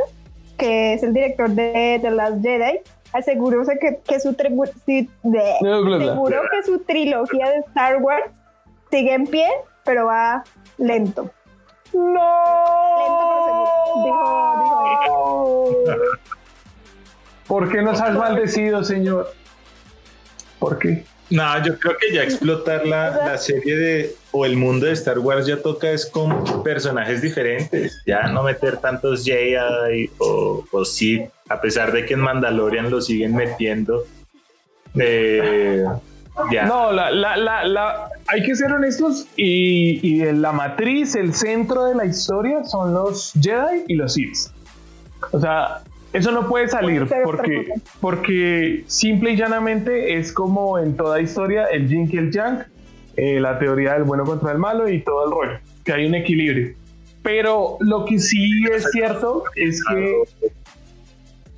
que es el director de The Last Jedi, aseguró que, que su que su trilogía de Star Wars sigue en pie, pero va lento. No. Lento pero Dijo, dijo. ¿Por qué nos has maldecido, señor? ¿Por qué? No, yo creo que ya explotar la, serie de o el mundo de Star Wars ya toca es con personajes diferentes, ya no meter tantos Jedi o, o Sith, a pesar de que en Mandalorian lo siguen metiendo. Eh, ya. No, la, la, la, hay que ser honestos y, y la matriz, el centro de la historia son los Jedi y los Sith. O sea, eso no puede salir porque, porque simple y llanamente es como en toda historia el yin y el yang, eh, la teoría del bueno contra el malo y todo el rollo, que hay un equilibrio. Pero lo que sí es cierto es que...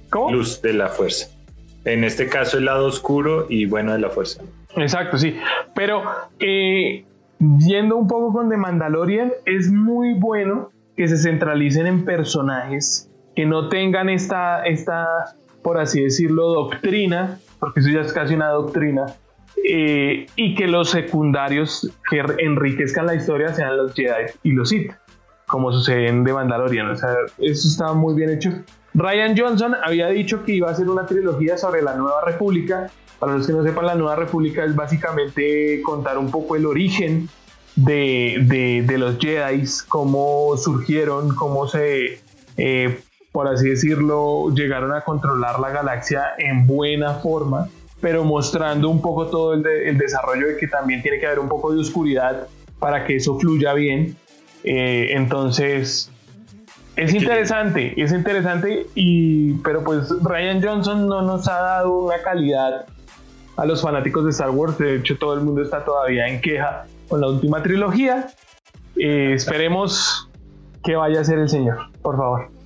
¿Cómo? Luz de la fuerza. En este caso el lado oscuro y bueno de la fuerza. Exacto, sí. Pero eh, yendo un poco con The Mandalorian, es muy bueno que se centralicen en personajes que no tengan esta, esta, por así decirlo, doctrina, porque eso ya es casi una doctrina, eh, y que los secundarios que enriquezcan la historia sean los Jedi y los Sith, como sucede en The Mandalorian. O sea, eso está muy bien hecho. Ryan Johnson había dicho que iba a hacer una trilogía sobre la Nueva República. Para los que no sepan, la Nueva República es básicamente contar un poco el origen de, de, de los Jedi, cómo surgieron, cómo se eh, por así decirlo, llegaron a controlar la galaxia en buena forma, pero mostrando un poco todo el, desarrollo de que también tiene que haber un poco de oscuridad para que eso fluya bien. Eh, entonces, es interesante, es interesante, y, pero pues Ryan Johnson no nos ha dado una calidad a los fanáticos de Star Wars. De hecho, todo el mundo está todavía en queja con la última trilogía. Eh, esperemos que vaya a ser el señor, por favor.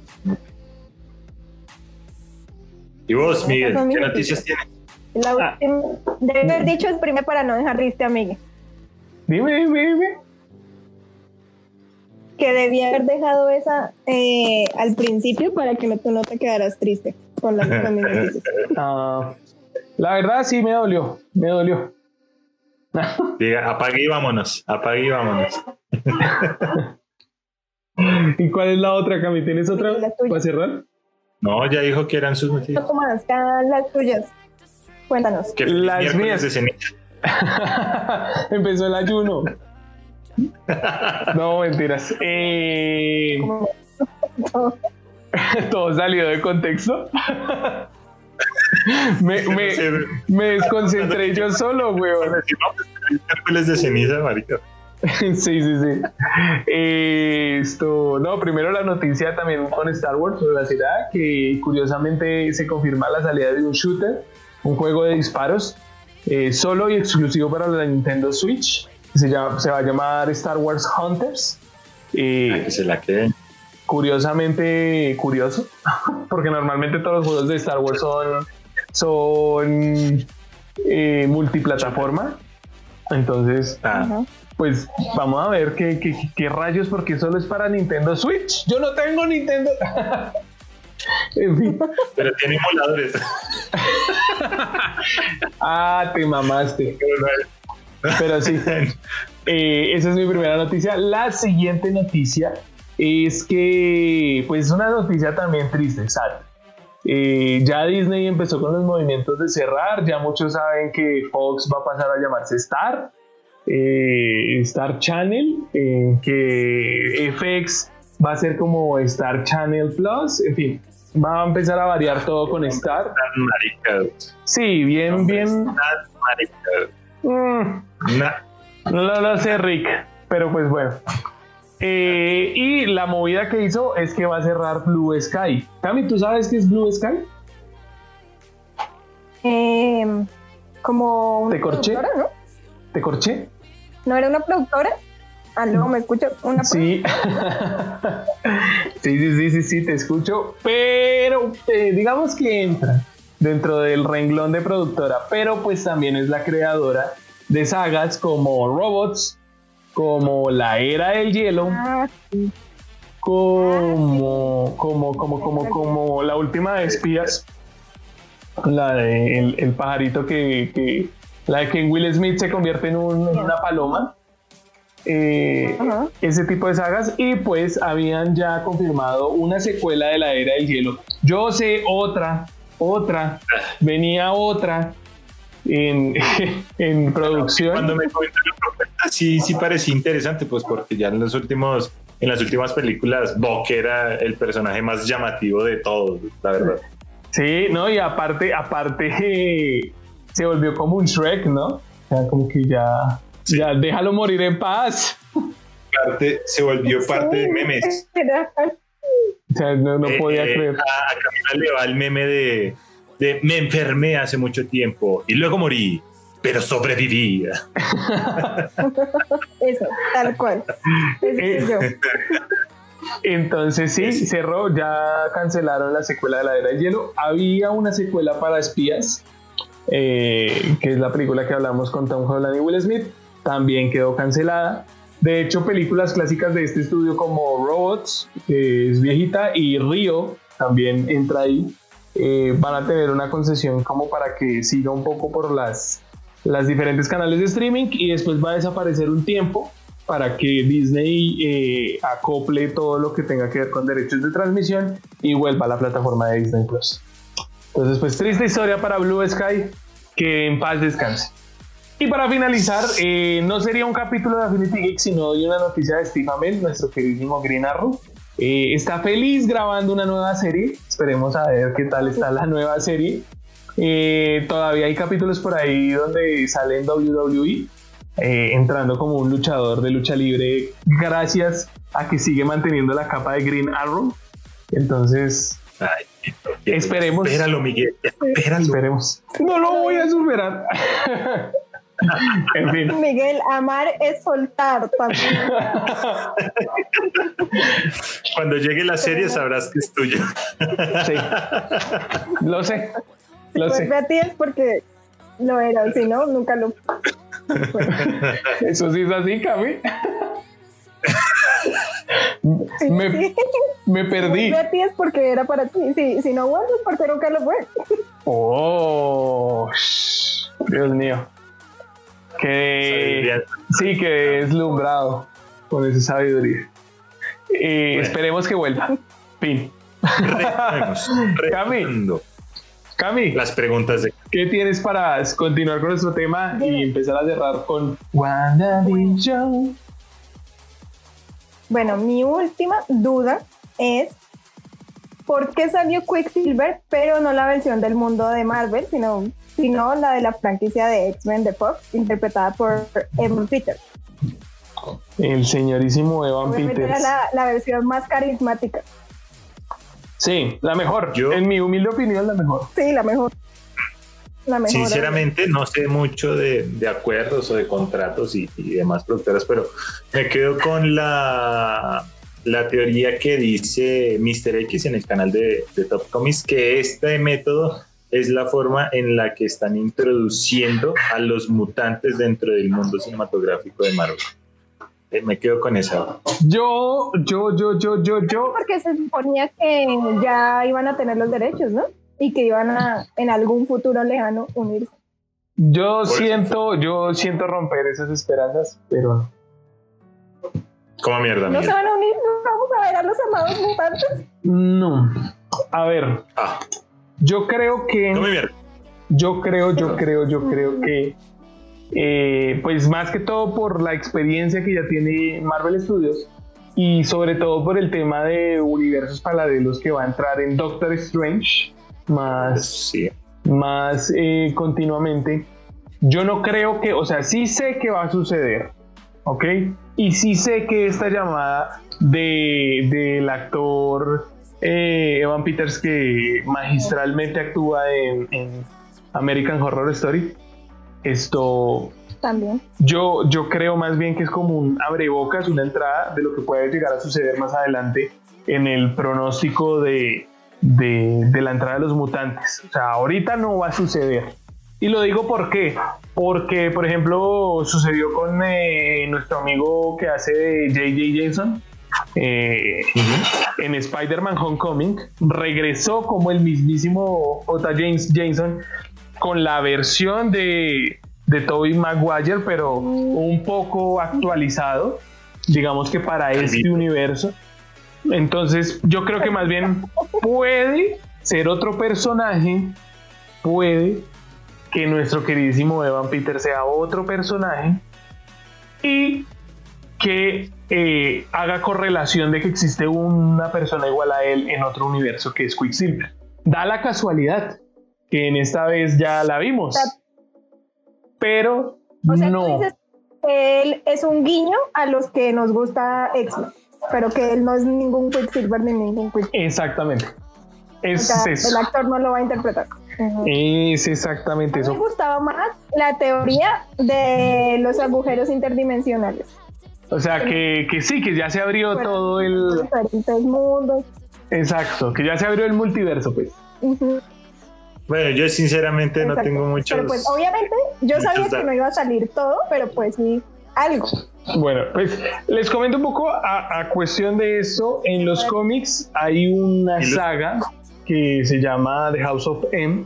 ¿Y vos, Miguel, qué noticias tienes? La Ah. última- Debe haber dicho el primero para no dejar triste a Miguel. Dime, dime, dime. Que debía haber dejado esa eh, al principio para que no, tú no te quedaras triste con las con mis noticias. Ah, la verdad sí me dolió, me dolió. Diga, apague y vámonos, apague y vámonos. ¿Y cuál es la otra, Cami? ¿Tienes otra La para cerrar? No, ya dijo que eran sus noticias. más, ya las tuyas. Cuéntanos. Que Las mías. de ceniza. Empezó el ayuno. No, mentiras. Eh, todo salió de contexto. me, me, me desconcentré yo solo, weón. de ceniza, marica. Sí, sí, sí. Eh, esto, no, primero la noticia también con Star Wars, la será que curiosamente se confirma la salida de un shooter, un juego de disparos, eh, solo y exclusivo para la Nintendo Switch. Se, llama- se va a llamar Star Wars Hunters. Eh, Que se la queden. curiosamente curioso, porque normalmente todos los juegos de Star Wars son, son eh, multiplataforma. Entonces, Ah. Pues vamos a ver qué, qué, qué rayos, porque solo es para Nintendo Switch. Yo no tengo Nintendo. en fin. pero tiene emuladores. Ah, te mamaste. Pero sí, eh, esa es mi primera noticia. La siguiente noticia es que, pues es una noticia también triste, sad. Eh, ya Disney empezó con los movimientos de cerrar, ya muchos saben que Fox va a pasar a llamarse Star, eh, Star Channel, eh, que FX va a ser como Star Channel Plus, en fin, va a empezar a variar todo con Star. Sí, bien, bien. Mm, no lo, sé, Rick, pero pues bueno. Eh, y la movida que hizo es que va a cerrar Blue Sky. Cami, ¿tú sabes qué es Blue Sky? Eh, como una ¿Te corché? ¿no? ¿Te corché? ¿No era una productora? Aló, ¿me escuchas? Una Sí. sí, sí, sí, sí, sí, te escucho. Pero eh, digamos que entra dentro del renglón de productora, pero pues también es la creadora de sagas como Robots, como La Era del Hielo. Ah, sí. como, como, como, como, como la última de espías, la de el, el pajarito que, que- la de que Will Smith se convierte en, un- en una paloma. Eh, ese tipo de sagas y pues habían ya confirmado una secuela de la era del hielo. Yo sé otra, otra, venía otra en, en producción. Cuando me la propuesta, sí, sí parecía interesante, pues porque ya en los últimos, en las últimas películas, Bok era el personaje más llamativo de todos, la verdad. Sí, no, y aparte, aparte eh, se volvió como un Shrek, ¿no? O sea, como que ya, ya déjalo morir en paz. Parte, se volvió parte de memes. O sea, no, no Eh, podía eh, creer. A, Camila le va el meme de, de me enfermé hace mucho tiempo y luego morí, pero sobreviví. Eso, tal cual. Ese soy yo. Entonces sí, cerró, ya cancelaron la secuela de la era del hielo. Había una secuela para espías, eh, que es la película que hablamos con Tom Holland y Will Smith, también quedó cancelada. De hecho, películas clásicas de este estudio como Robots, que es viejita, y Río también entra ahí, eh, van a tener una concesión como para que siga un poco por las, las diferentes canales de streaming y después va a desaparecer un tiempo para que Disney eh, acople todo lo que tenga que ver con derechos de transmisión y vuelva a la plataforma de Disney Plus. Entonces, pues triste historia para Blue Sky, que en paz descanse. Y para finalizar, eh, no sería un capítulo de Affinity Geek, sino de una noticia de Steve Amell, nuestro queridísimo Green Arrow. Eh, está feliz grabando una nueva serie. Esperemos a ver qué tal está la nueva serie. Eh, todavía hay capítulos por ahí donde sale en WWE, eh, entrando como un luchador de lucha libre, gracias a que sigue manteniendo la capa de Green Arrow. Entonces, Ay, Esperemos. Espéralo, Miguel. Espéralo. Esperemos. No lo voy a superar. en fin. Miguel, amar es soltar también. Cuando llegue la serie sabrás que es tuyo. Sí. Lo sé. Lo sé. Vuelve a ti es porque lo era, si no, nunca lo. Eso sí es así, Cami. Me, Sí. me perdí. Vuelve a ti es porque era para ti. Si, si no vuelves, porque nunca lo fue. Oh, Dios mío. Que sí, que deslumbrado con esa sabiduría. Bueno. Esperemos que vuelva. Fin. Retomemos. Cami. Cami, Las preguntas de ¿qué tienes para continuar con nuestro tema y empezar a cerrar con WandaVision? Bueno, mi última duda es ¿por qué salió Quicksilver, pero no la versión del mundo de Marvel, sino, sino la de la franquicia de X-Men de Fox, interpretada por Evan Peters? El señorísimo Evan Obviamente era Peters. la, la versión más carismática. Sí, la mejor. Yo- En mi humilde opinión, la mejor. Sí, la mejor. La mejor. Sinceramente no sé mucho de, de acuerdos o de contratos y, y demás productoras, pero me quedo con la, la teoría que dice Mr. X en el canal de, de Top Comics, que este método es la forma en la que están introduciendo a los mutantes dentro del mundo cinematográfico de Marvel. Eh, me quedo con esa. Yo, yo, yo, yo, yo, yo. Porque se suponía que ya iban a tener los derechos, ¿no? Y que iban a, en algún futuro lejano, unirse. Yo siento, yo siento romper esas esperanzas, pero no. Como mierda, ¿No se mierda. van a unir? ¿No vamos a ver a los amados mutantes? No. A ver, Ah, yo creo que. come mierda. Yo creo, yo creo, yo creo que, eh, pues más que todo por la experiencia que ya tiene Marvel Studios y sobre todo por el tema de universos paralelos que va a entrar en Doctor Strange más, Sí. más eh, continuamente. Yo no creo que, o sea, sí sé que va a suceder, ¿ok? Y sí sé que esta llamada de, del actor eh, Evan Peters que magistralmente actúa en, en American Horror Story, esto También. yo, yo creo más bien que es como un abrebocas, una entrada de lo que puede llegar a suceder más adelante en el pronóstico de, de, de la entrada de los mutantes. O sea, ahorita no va a suceder. Y lo digo por qué. Porque, por ejemplo, sucedió con eh, nuestro amigo que hace de J.J. Jameson. eh, en Spider-Man Homecoming regresó como el mismísimo J. James Jameson con la versión de, de Tobey Maguire, pero un poco actualizado, digamos que para este universo. Entonces, yo creo que más bien puede ser otro personaje, puede que nuestro queridísimo Evan Peter sea otro personaje y que eh, haga correlación de que existe una persona igual a él en otro universo que es Quicksilver. Da la casualidad que en esta vez ya la vimos, pero O sea, no. tú dices que él es un guiño a los que nos gusta X-Men, pero que él no es ningún Quicksilver ni ningún Quicksilver. Exactamente. O Es sea, eso. el actor no lo va a interpretar. Es exactamente A mí me eso. gustaba más la teoría de los agujeros interdimensionales. O sea, que, que sí, que ya se abrió Bueno. todo el... Diferentes mundos. Exacto, que ya se abrió el multiverso, pues. Bueno, yo sinceramente no tengo muchos. Pero pues obviamente yo sabía que no iba a salir todo, pero pues sí, algo. Bueno, pues les comento un poco a, a cuestión de esto. En los cómics hay una saga que se llama The House of M,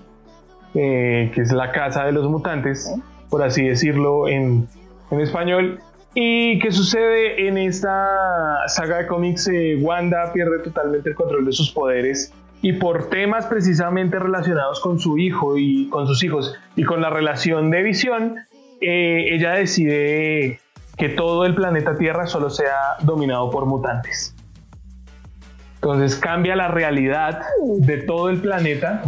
eh, que es la casa de los mutantes, por así decirlo en, en español. ¿Y qué sucede en esta saga de cómics? Eh, Wanda pierde totalmente el control de sus poderes y por temas precisamente relacionados con su hijo y con sus hijos y con la relación de visión, eh, ella decide que todo el planeta Tierra solo sea dominado por mutantes. Entonces cambia la realidad de todo el planeta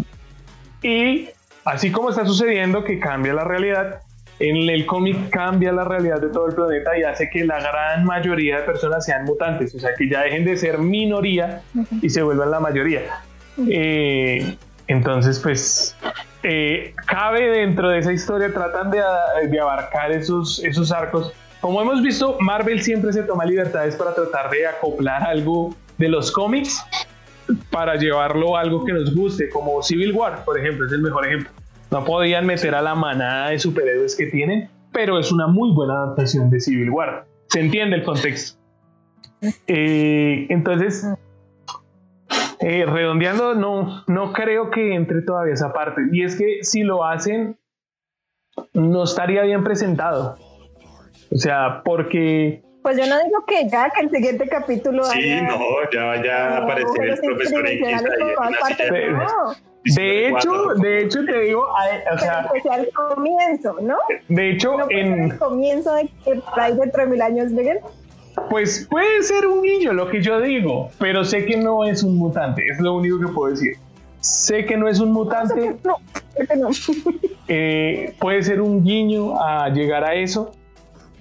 y así como está sucediendo que cambia la realidad, en el cómic cambia la realidad de todo el planeta y hace que la gran mayoría de personas sean mutantes, o sea que ya dejen de ser minoría y se vuelvan la mayoría. Eh, entonces, pues, eh, cabe dentro de esa historia, tratan de, de abarcar esos, esos arcos. Como hemos visto, Marvel siempre se toma libertades para tratar de acoplar algo de los cómics para llevarlo a algo que nos guste, como Civil War, por ejemplo, es el mejor ejemplo. No podían meter a la manada de superhéroes que tienen, pero es una muy buena adaptación de Civil War. Se entiende el contexto. Eh, entonces, eh, redondeando, no, no creo que entre todavía esa parte. Y es que si lo hacen, no estaría bien presentado. O sea, porque pues yo no digo que ya, que el siguiente capítulo. Sí, no, ya vaya a aparecer el profesor X. de hecho, de hecho te digo, o sea, especial comienzo, ¿no? De hecho, en el comienzo de que hay dentro de mil años lleguen. Pues puede ser un guiño lo que yo digo, pero sé que no es un mutante, es lo único que puedo decir. Sé que no es un mutante. No, no. Eh, puede ser un guiño a llegar a eso,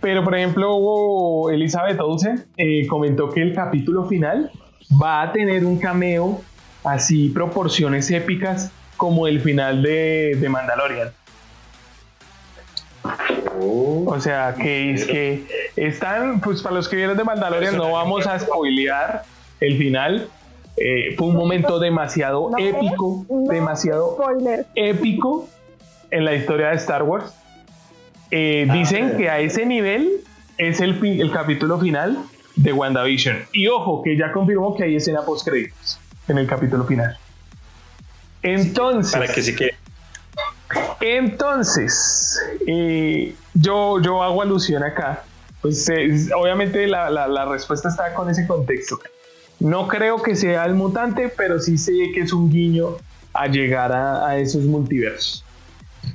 pero por ejemplo, Elizabeth Olsen eh, comentó que el capítulo final va a tener un cameo así proporciones épicas como el final de, de Mandalorian. O sea, que es que están, pues para los que vieron de Mandalorian no vamos a spoilear el final. Eh, fue un momento demasiado épico, demasiado épico en la historia de Star Wars. Eh, ah, dicen que a ese nivel es el, el capítulo final de WandaVision. Y ojo, que ya confirmó que hay escena post créditos en el capítulo final. Entonces. Para que se quede. Entonces, eh, yo, yo hago alusión acá. Pues obviamente la, la, respuesta está con ese contexto. No creo que sea el mutante, pero sí sé que es un guiño a llegar a, a esos multiversos.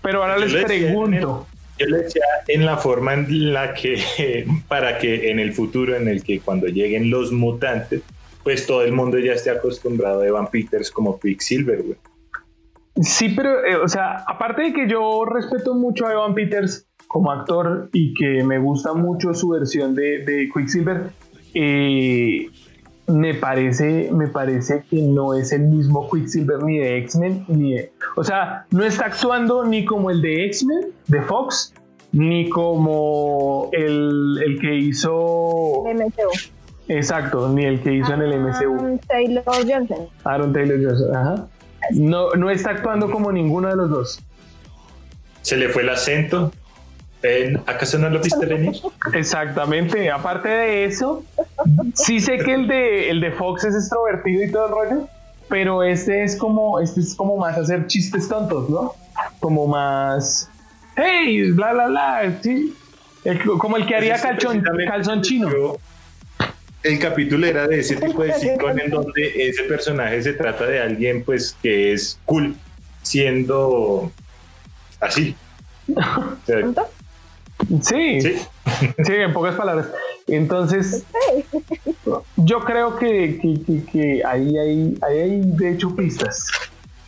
Pero ahora les pregunto. Yo le decía en la forma en la que, para que en el futuro, en el que cuando lleguen los mutantes, pues todo el mundo ya esté acostumbrado a Evan Peters como Quicksilver, güey. Sí, pero, eh, o sea, aparte de que yo respeto mucho a Evan Peters como actor y que me gusta mucho su versión de, de Quicksilver, eh, me parece, me parece que no es el mismo Quicksilver ni de X-Men, ni o sea, no está actuando ni como el de X-Men, de Fox, ni como el, el que hizo... MCU. Exacto, ni el que hizo en el MCU. Aaron Taylor Johnson. Aaron Taylor Johnson, ajá. No, no está actuando como ninguno de los dos. Se le fue el acento. ¿Acaso no lo viste venir? Exactamente. Aparte de eso, sí sé que el de, el de Fox es extrovertido y todo el rollo, pero este es como, este es como más hacer chistes tontos, ¿no? Como más, hey, bla, bla, bla, sí. como el que haría calzón, calzón chino. el capítulo era de ese tipo de sitcom en donde ese personaje se trata de alguien pues que es cool siendo así. Sí, sí, en pocas palabras. Entonces, yo creo que, que, ahí, hay, ahí hay, de hecho, pistas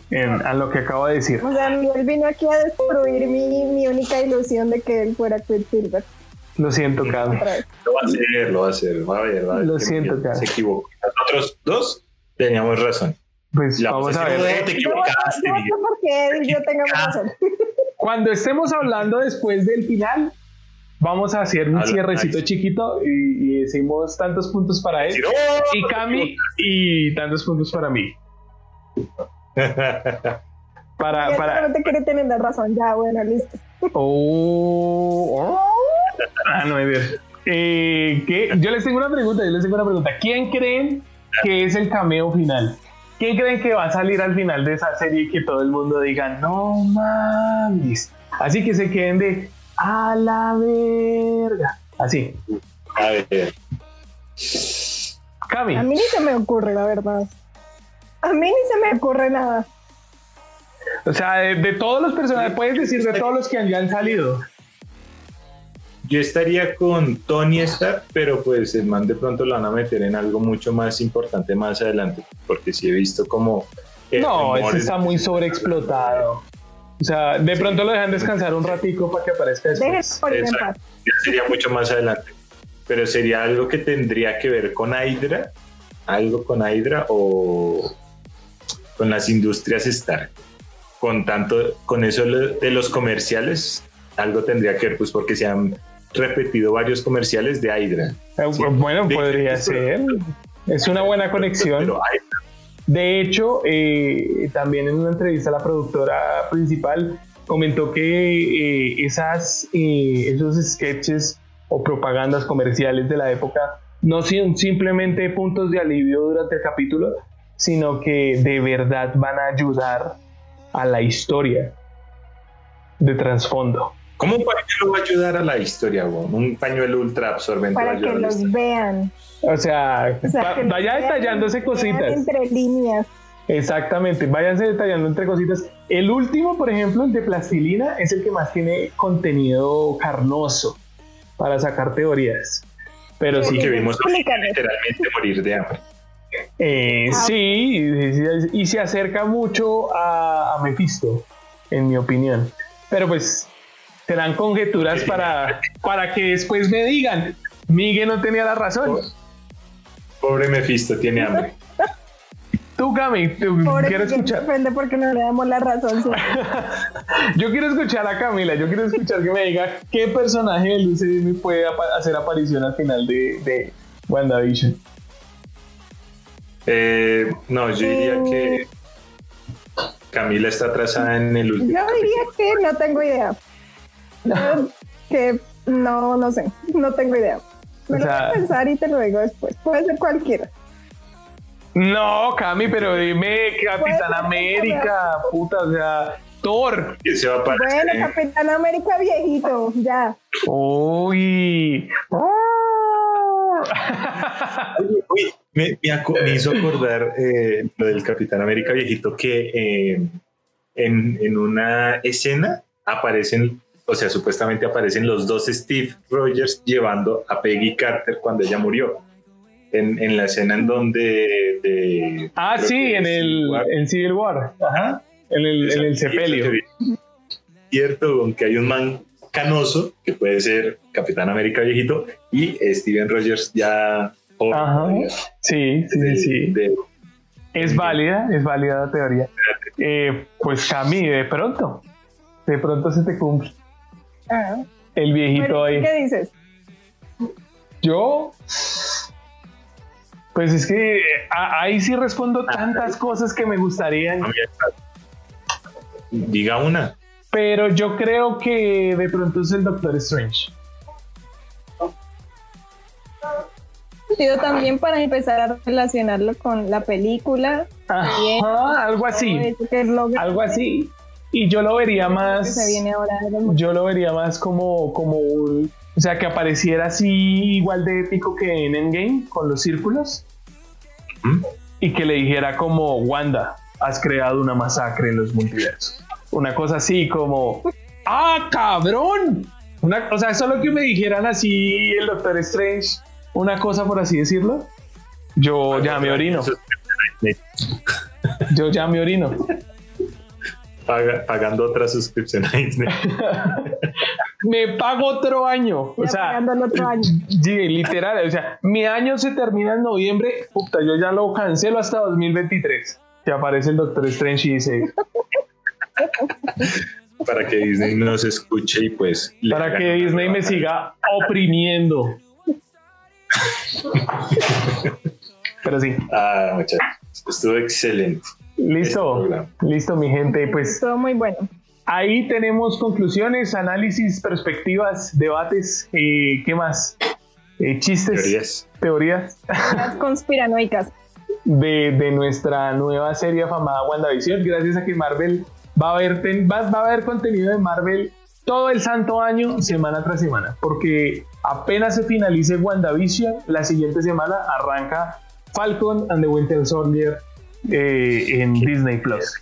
en, a lo que acabo de decir. O sea, él vino aquí a destruir mi, mi única ilusión de que él fuera Quicksilver. Lo siento, Cam. Lo va a hacer, lo va a hacer, va a ver, va a ver. Lo siento, Cam. Se equivocó. Nosotros dos teníamos razón. Pues vamos a ver. Te equivocaste, no, no, porque yo tengo razón. Cuando estemos hablando después del final, Vamos a hacer un cierrecito chiquito y, decimos tantos puntos para él y Cami y tantos puntos para mí. para, para... No te quiere tener la razón, ya, bueno, listo. Oh, oh. Ah, no, es eh, ¿qué? Yo les tengo una pregunta, yo les tengo una pregunta. ¿Quién creen que es el cameo final? ¿Quién creen que va a salir al final de esa serie y que todo el mundo diga, no mames? Así que se queden de, a la verga. Así. A ver. Cami. A mí ni se me ocurre, la verdad. A mí ni se me ocurre nada. O sea, de, todos los personajes, puedes decir de todos los que han, ya han salido. Yo estaría con Tony Stark, pero pues el man de pronto lo van a meter en algo mucho más importante más adelante, porque sí he visto como... No, ese está muy sobreexplotado. O sea, de pronto lo dejan descansar un ratico para que aparezca después. sería mucho más adelante. Pero sería algo que tendría que ver con Hydra, algo con Hydra o con las industrias Stark. Con tanto, con eso de los comerciales, algo tendría que ver, pues porque se han repetido varios comerciales de Hydra. Eh, bueno, podría ser. Es una buena conexión. De hecho, eh, también en una entrevista la productora principal comentó que eh, esas, esos sketches o propagandas comerciales de la época no son simplemente puntos de alivio durante el capítulo, sino que de verdad van a ayudar a la historia de trasfondo. ¿Cómo un pañuelo va a ayudar a la historia, Un pañuelo ultra absorbente. Para que los vean. O sea, vaya detallándose cositas. Entre líneas. Exactamente, váyanse detallando entre cositas. El último, por ejemplo, el de plastilina, es el que más tiene contenido carnoso para sacar teorías. Pero sí. que vimos literalmente morir de hambre. Eh, ah. sí, y, se acerca mucho a, a Mephisto, en mi opinión. Pero pues serán conjeturas para, para que después me digan, Miguel no tenía la razón. Pobre Mephisto, tiene hambre. Tú, Cami, tú quiero escuchar. Depende porque no le damos la razón. yo quiero escuchar a Camila, yo quiero escuchar que me diga qué personaje de Lucy me puede hacer aparición al final de, de WandaVision. Eh, no, yo diría que Camila está atrasada en el último. Yo diría que no tengo idea que no, no sé, no tengo idea. Me lo voy a pensar y te lo digo después. Puede ser cualquiera. No, Cami, pero dime Capitán América, puta, o sea, Thor. se va a bueno, Capitán América viejito, ya. Uy. Uy, me, hizo acordar eh, lo del Capitán América viejito que eh, en, en una escena aparecen o sea, supuestamente aparecen los dos Steve Rogers llevando a Peggy Carter cuando ella murió. En, en la escena en donde... De, ah, sí, en el en Civil War. Ajá. En el, en el sepelio. Cierto, aunque hay un man canoso, que puede ser Capitán América viejito, y Steven Rogers ya... Ajá. Sí, sí, sí. es válida, es válida la teoría. Eh, pues mí de pronto, de pronto se te cumple. El viejito ahí. ¿Qué dices? Yo. Pues es que ahí sí respondo tantas cosas que me gustarían. Diga una. Pero yo creo que de pronto es el Doctor Strange. Yo también para empezar a relacionarlo con la película. algo así. Algo así. Y yo lo vería más. yo lo vería más como, como un. O sea, que apareciera así igual de épico que en Endgame, con los círculos. Y que le dijera como, Wanda, has creado una masacre en los multiversos. Una cosa así como, ¡ah, cabrón! Una, o sea, solo que me dijeran así el Doctor Strange, una cosa por así decirlo, yo ya me orino. Yo ya me orino pagando otra suscripción a Disney. me pago otro año. O sea, pagando otro año. literal. O sea, mi año se termina en noviembre. Puta, yo ya lo cancelo hasta 2023. Que aparece el Doctor Strange y dice. para que Disney nos escuche y pues. Para que Disney me siga oprimiendo. Pero sí. Ah, muchachos. Estuvo excelente. Listo, este listo mi gente. Pues todo muy bueno. Ahí tenemos conclusiones, análisis, perspectivas, debates, eh, ¿qué más? Eh, chistes, teorías, teorías. conspiranoicas. De, de, nuestra nueva serie afamada WandaVision, gracias a que Marvel va a haber, va, va a haber contenido de Marvel todo el santo año, semana tras semana, porque apenas se finalice WandaVision, la siguiente semana arranca Falcon and the Winter Soldier eh, en Disney Plus.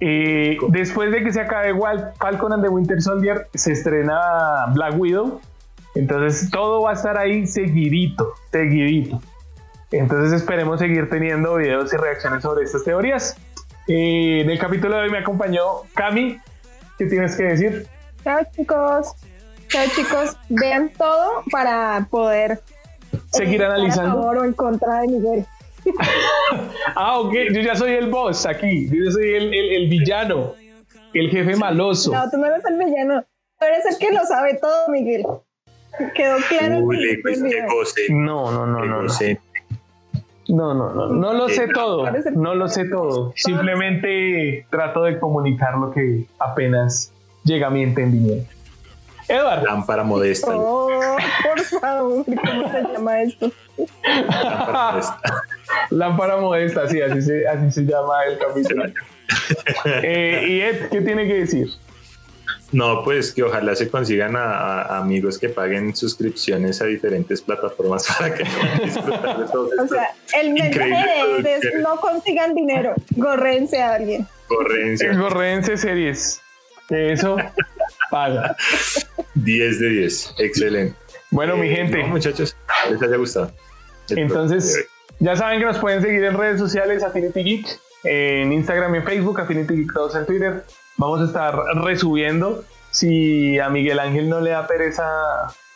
Eh, después de que se acabe igual Falcon and the Winter Soldier, se estrena Black Widow. Entonces todo va a estar ahí seguidito, seguidito. Entonces esperemos seguir teniendo videos y reacciones sobre estas teorías. Eh, en el capítulo de hoy me acompañó Cami. ¿Qué tienes que decir? Chao chicos. Chao chicos. Vean todo para poder seguir analizando. A favor o en contra de Miguel. ah, ok, yo ya soy el boss aquí, yo ya soy el, el, el villano, el jefe maloso. No, tú no eres el villano, tú eres el que lo sabe todo, Miguel. Quedó claro. Uy, que le- pues, goce, No, no, no, no, no. goce. No, no, no, no lo sé todo, no lo sé todo. Simplemente trato de comunicar lo que apenas llega a mi entendimiento. Edward, Lámpara modesta. Oh, por favor, ¿cómo se llama esto? lámpara modesta. lámpara modesta, sí, así se, así se llama el capítulo. Eh, y Ed, ¿qué tiene que decir? No, pues que ojalá se consigan a, a amigos que paguen suscripciones a diferentes plataformas para que puedan disfrutar de todo O sea, el mensaje de es no consigan dinero, gorrense a alguien. Correncia. Gorrense series. Eso paga. 10 de 10. Excelente. Bueno, mi Eh, gente, no, muchachos, les haya gustado. El entonces ya saben que nos pueden seguir en redes sociales Affinity Geek, en Instagram y en Facebook, Affinity Geek 2 en Twitter. Vamos a estar resubiendo. Si a Miguel Ángel no le da pereza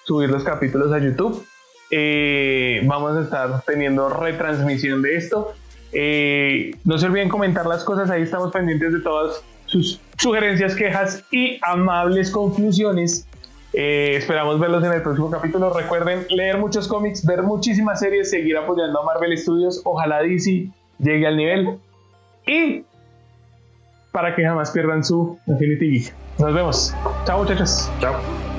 subir los capítulos a YouTube, eh, vamos a estar teniendo retransmisión de esto. Eh, no se olviden comentar las cosas, ahí estamos pendientes de todas sus sugerencias, quejas y amables conclusiones. Eh, esperamos verlos en el próximo capítulo. Recuerden leer muchos cómics, ver muchísimas series, seguir apoyando a Marvel Studios. Ojalá DC llegue al nivel. Y para que jamás pierdan su Infinity Geek. Nos vemos. Chao muchachos. Chao.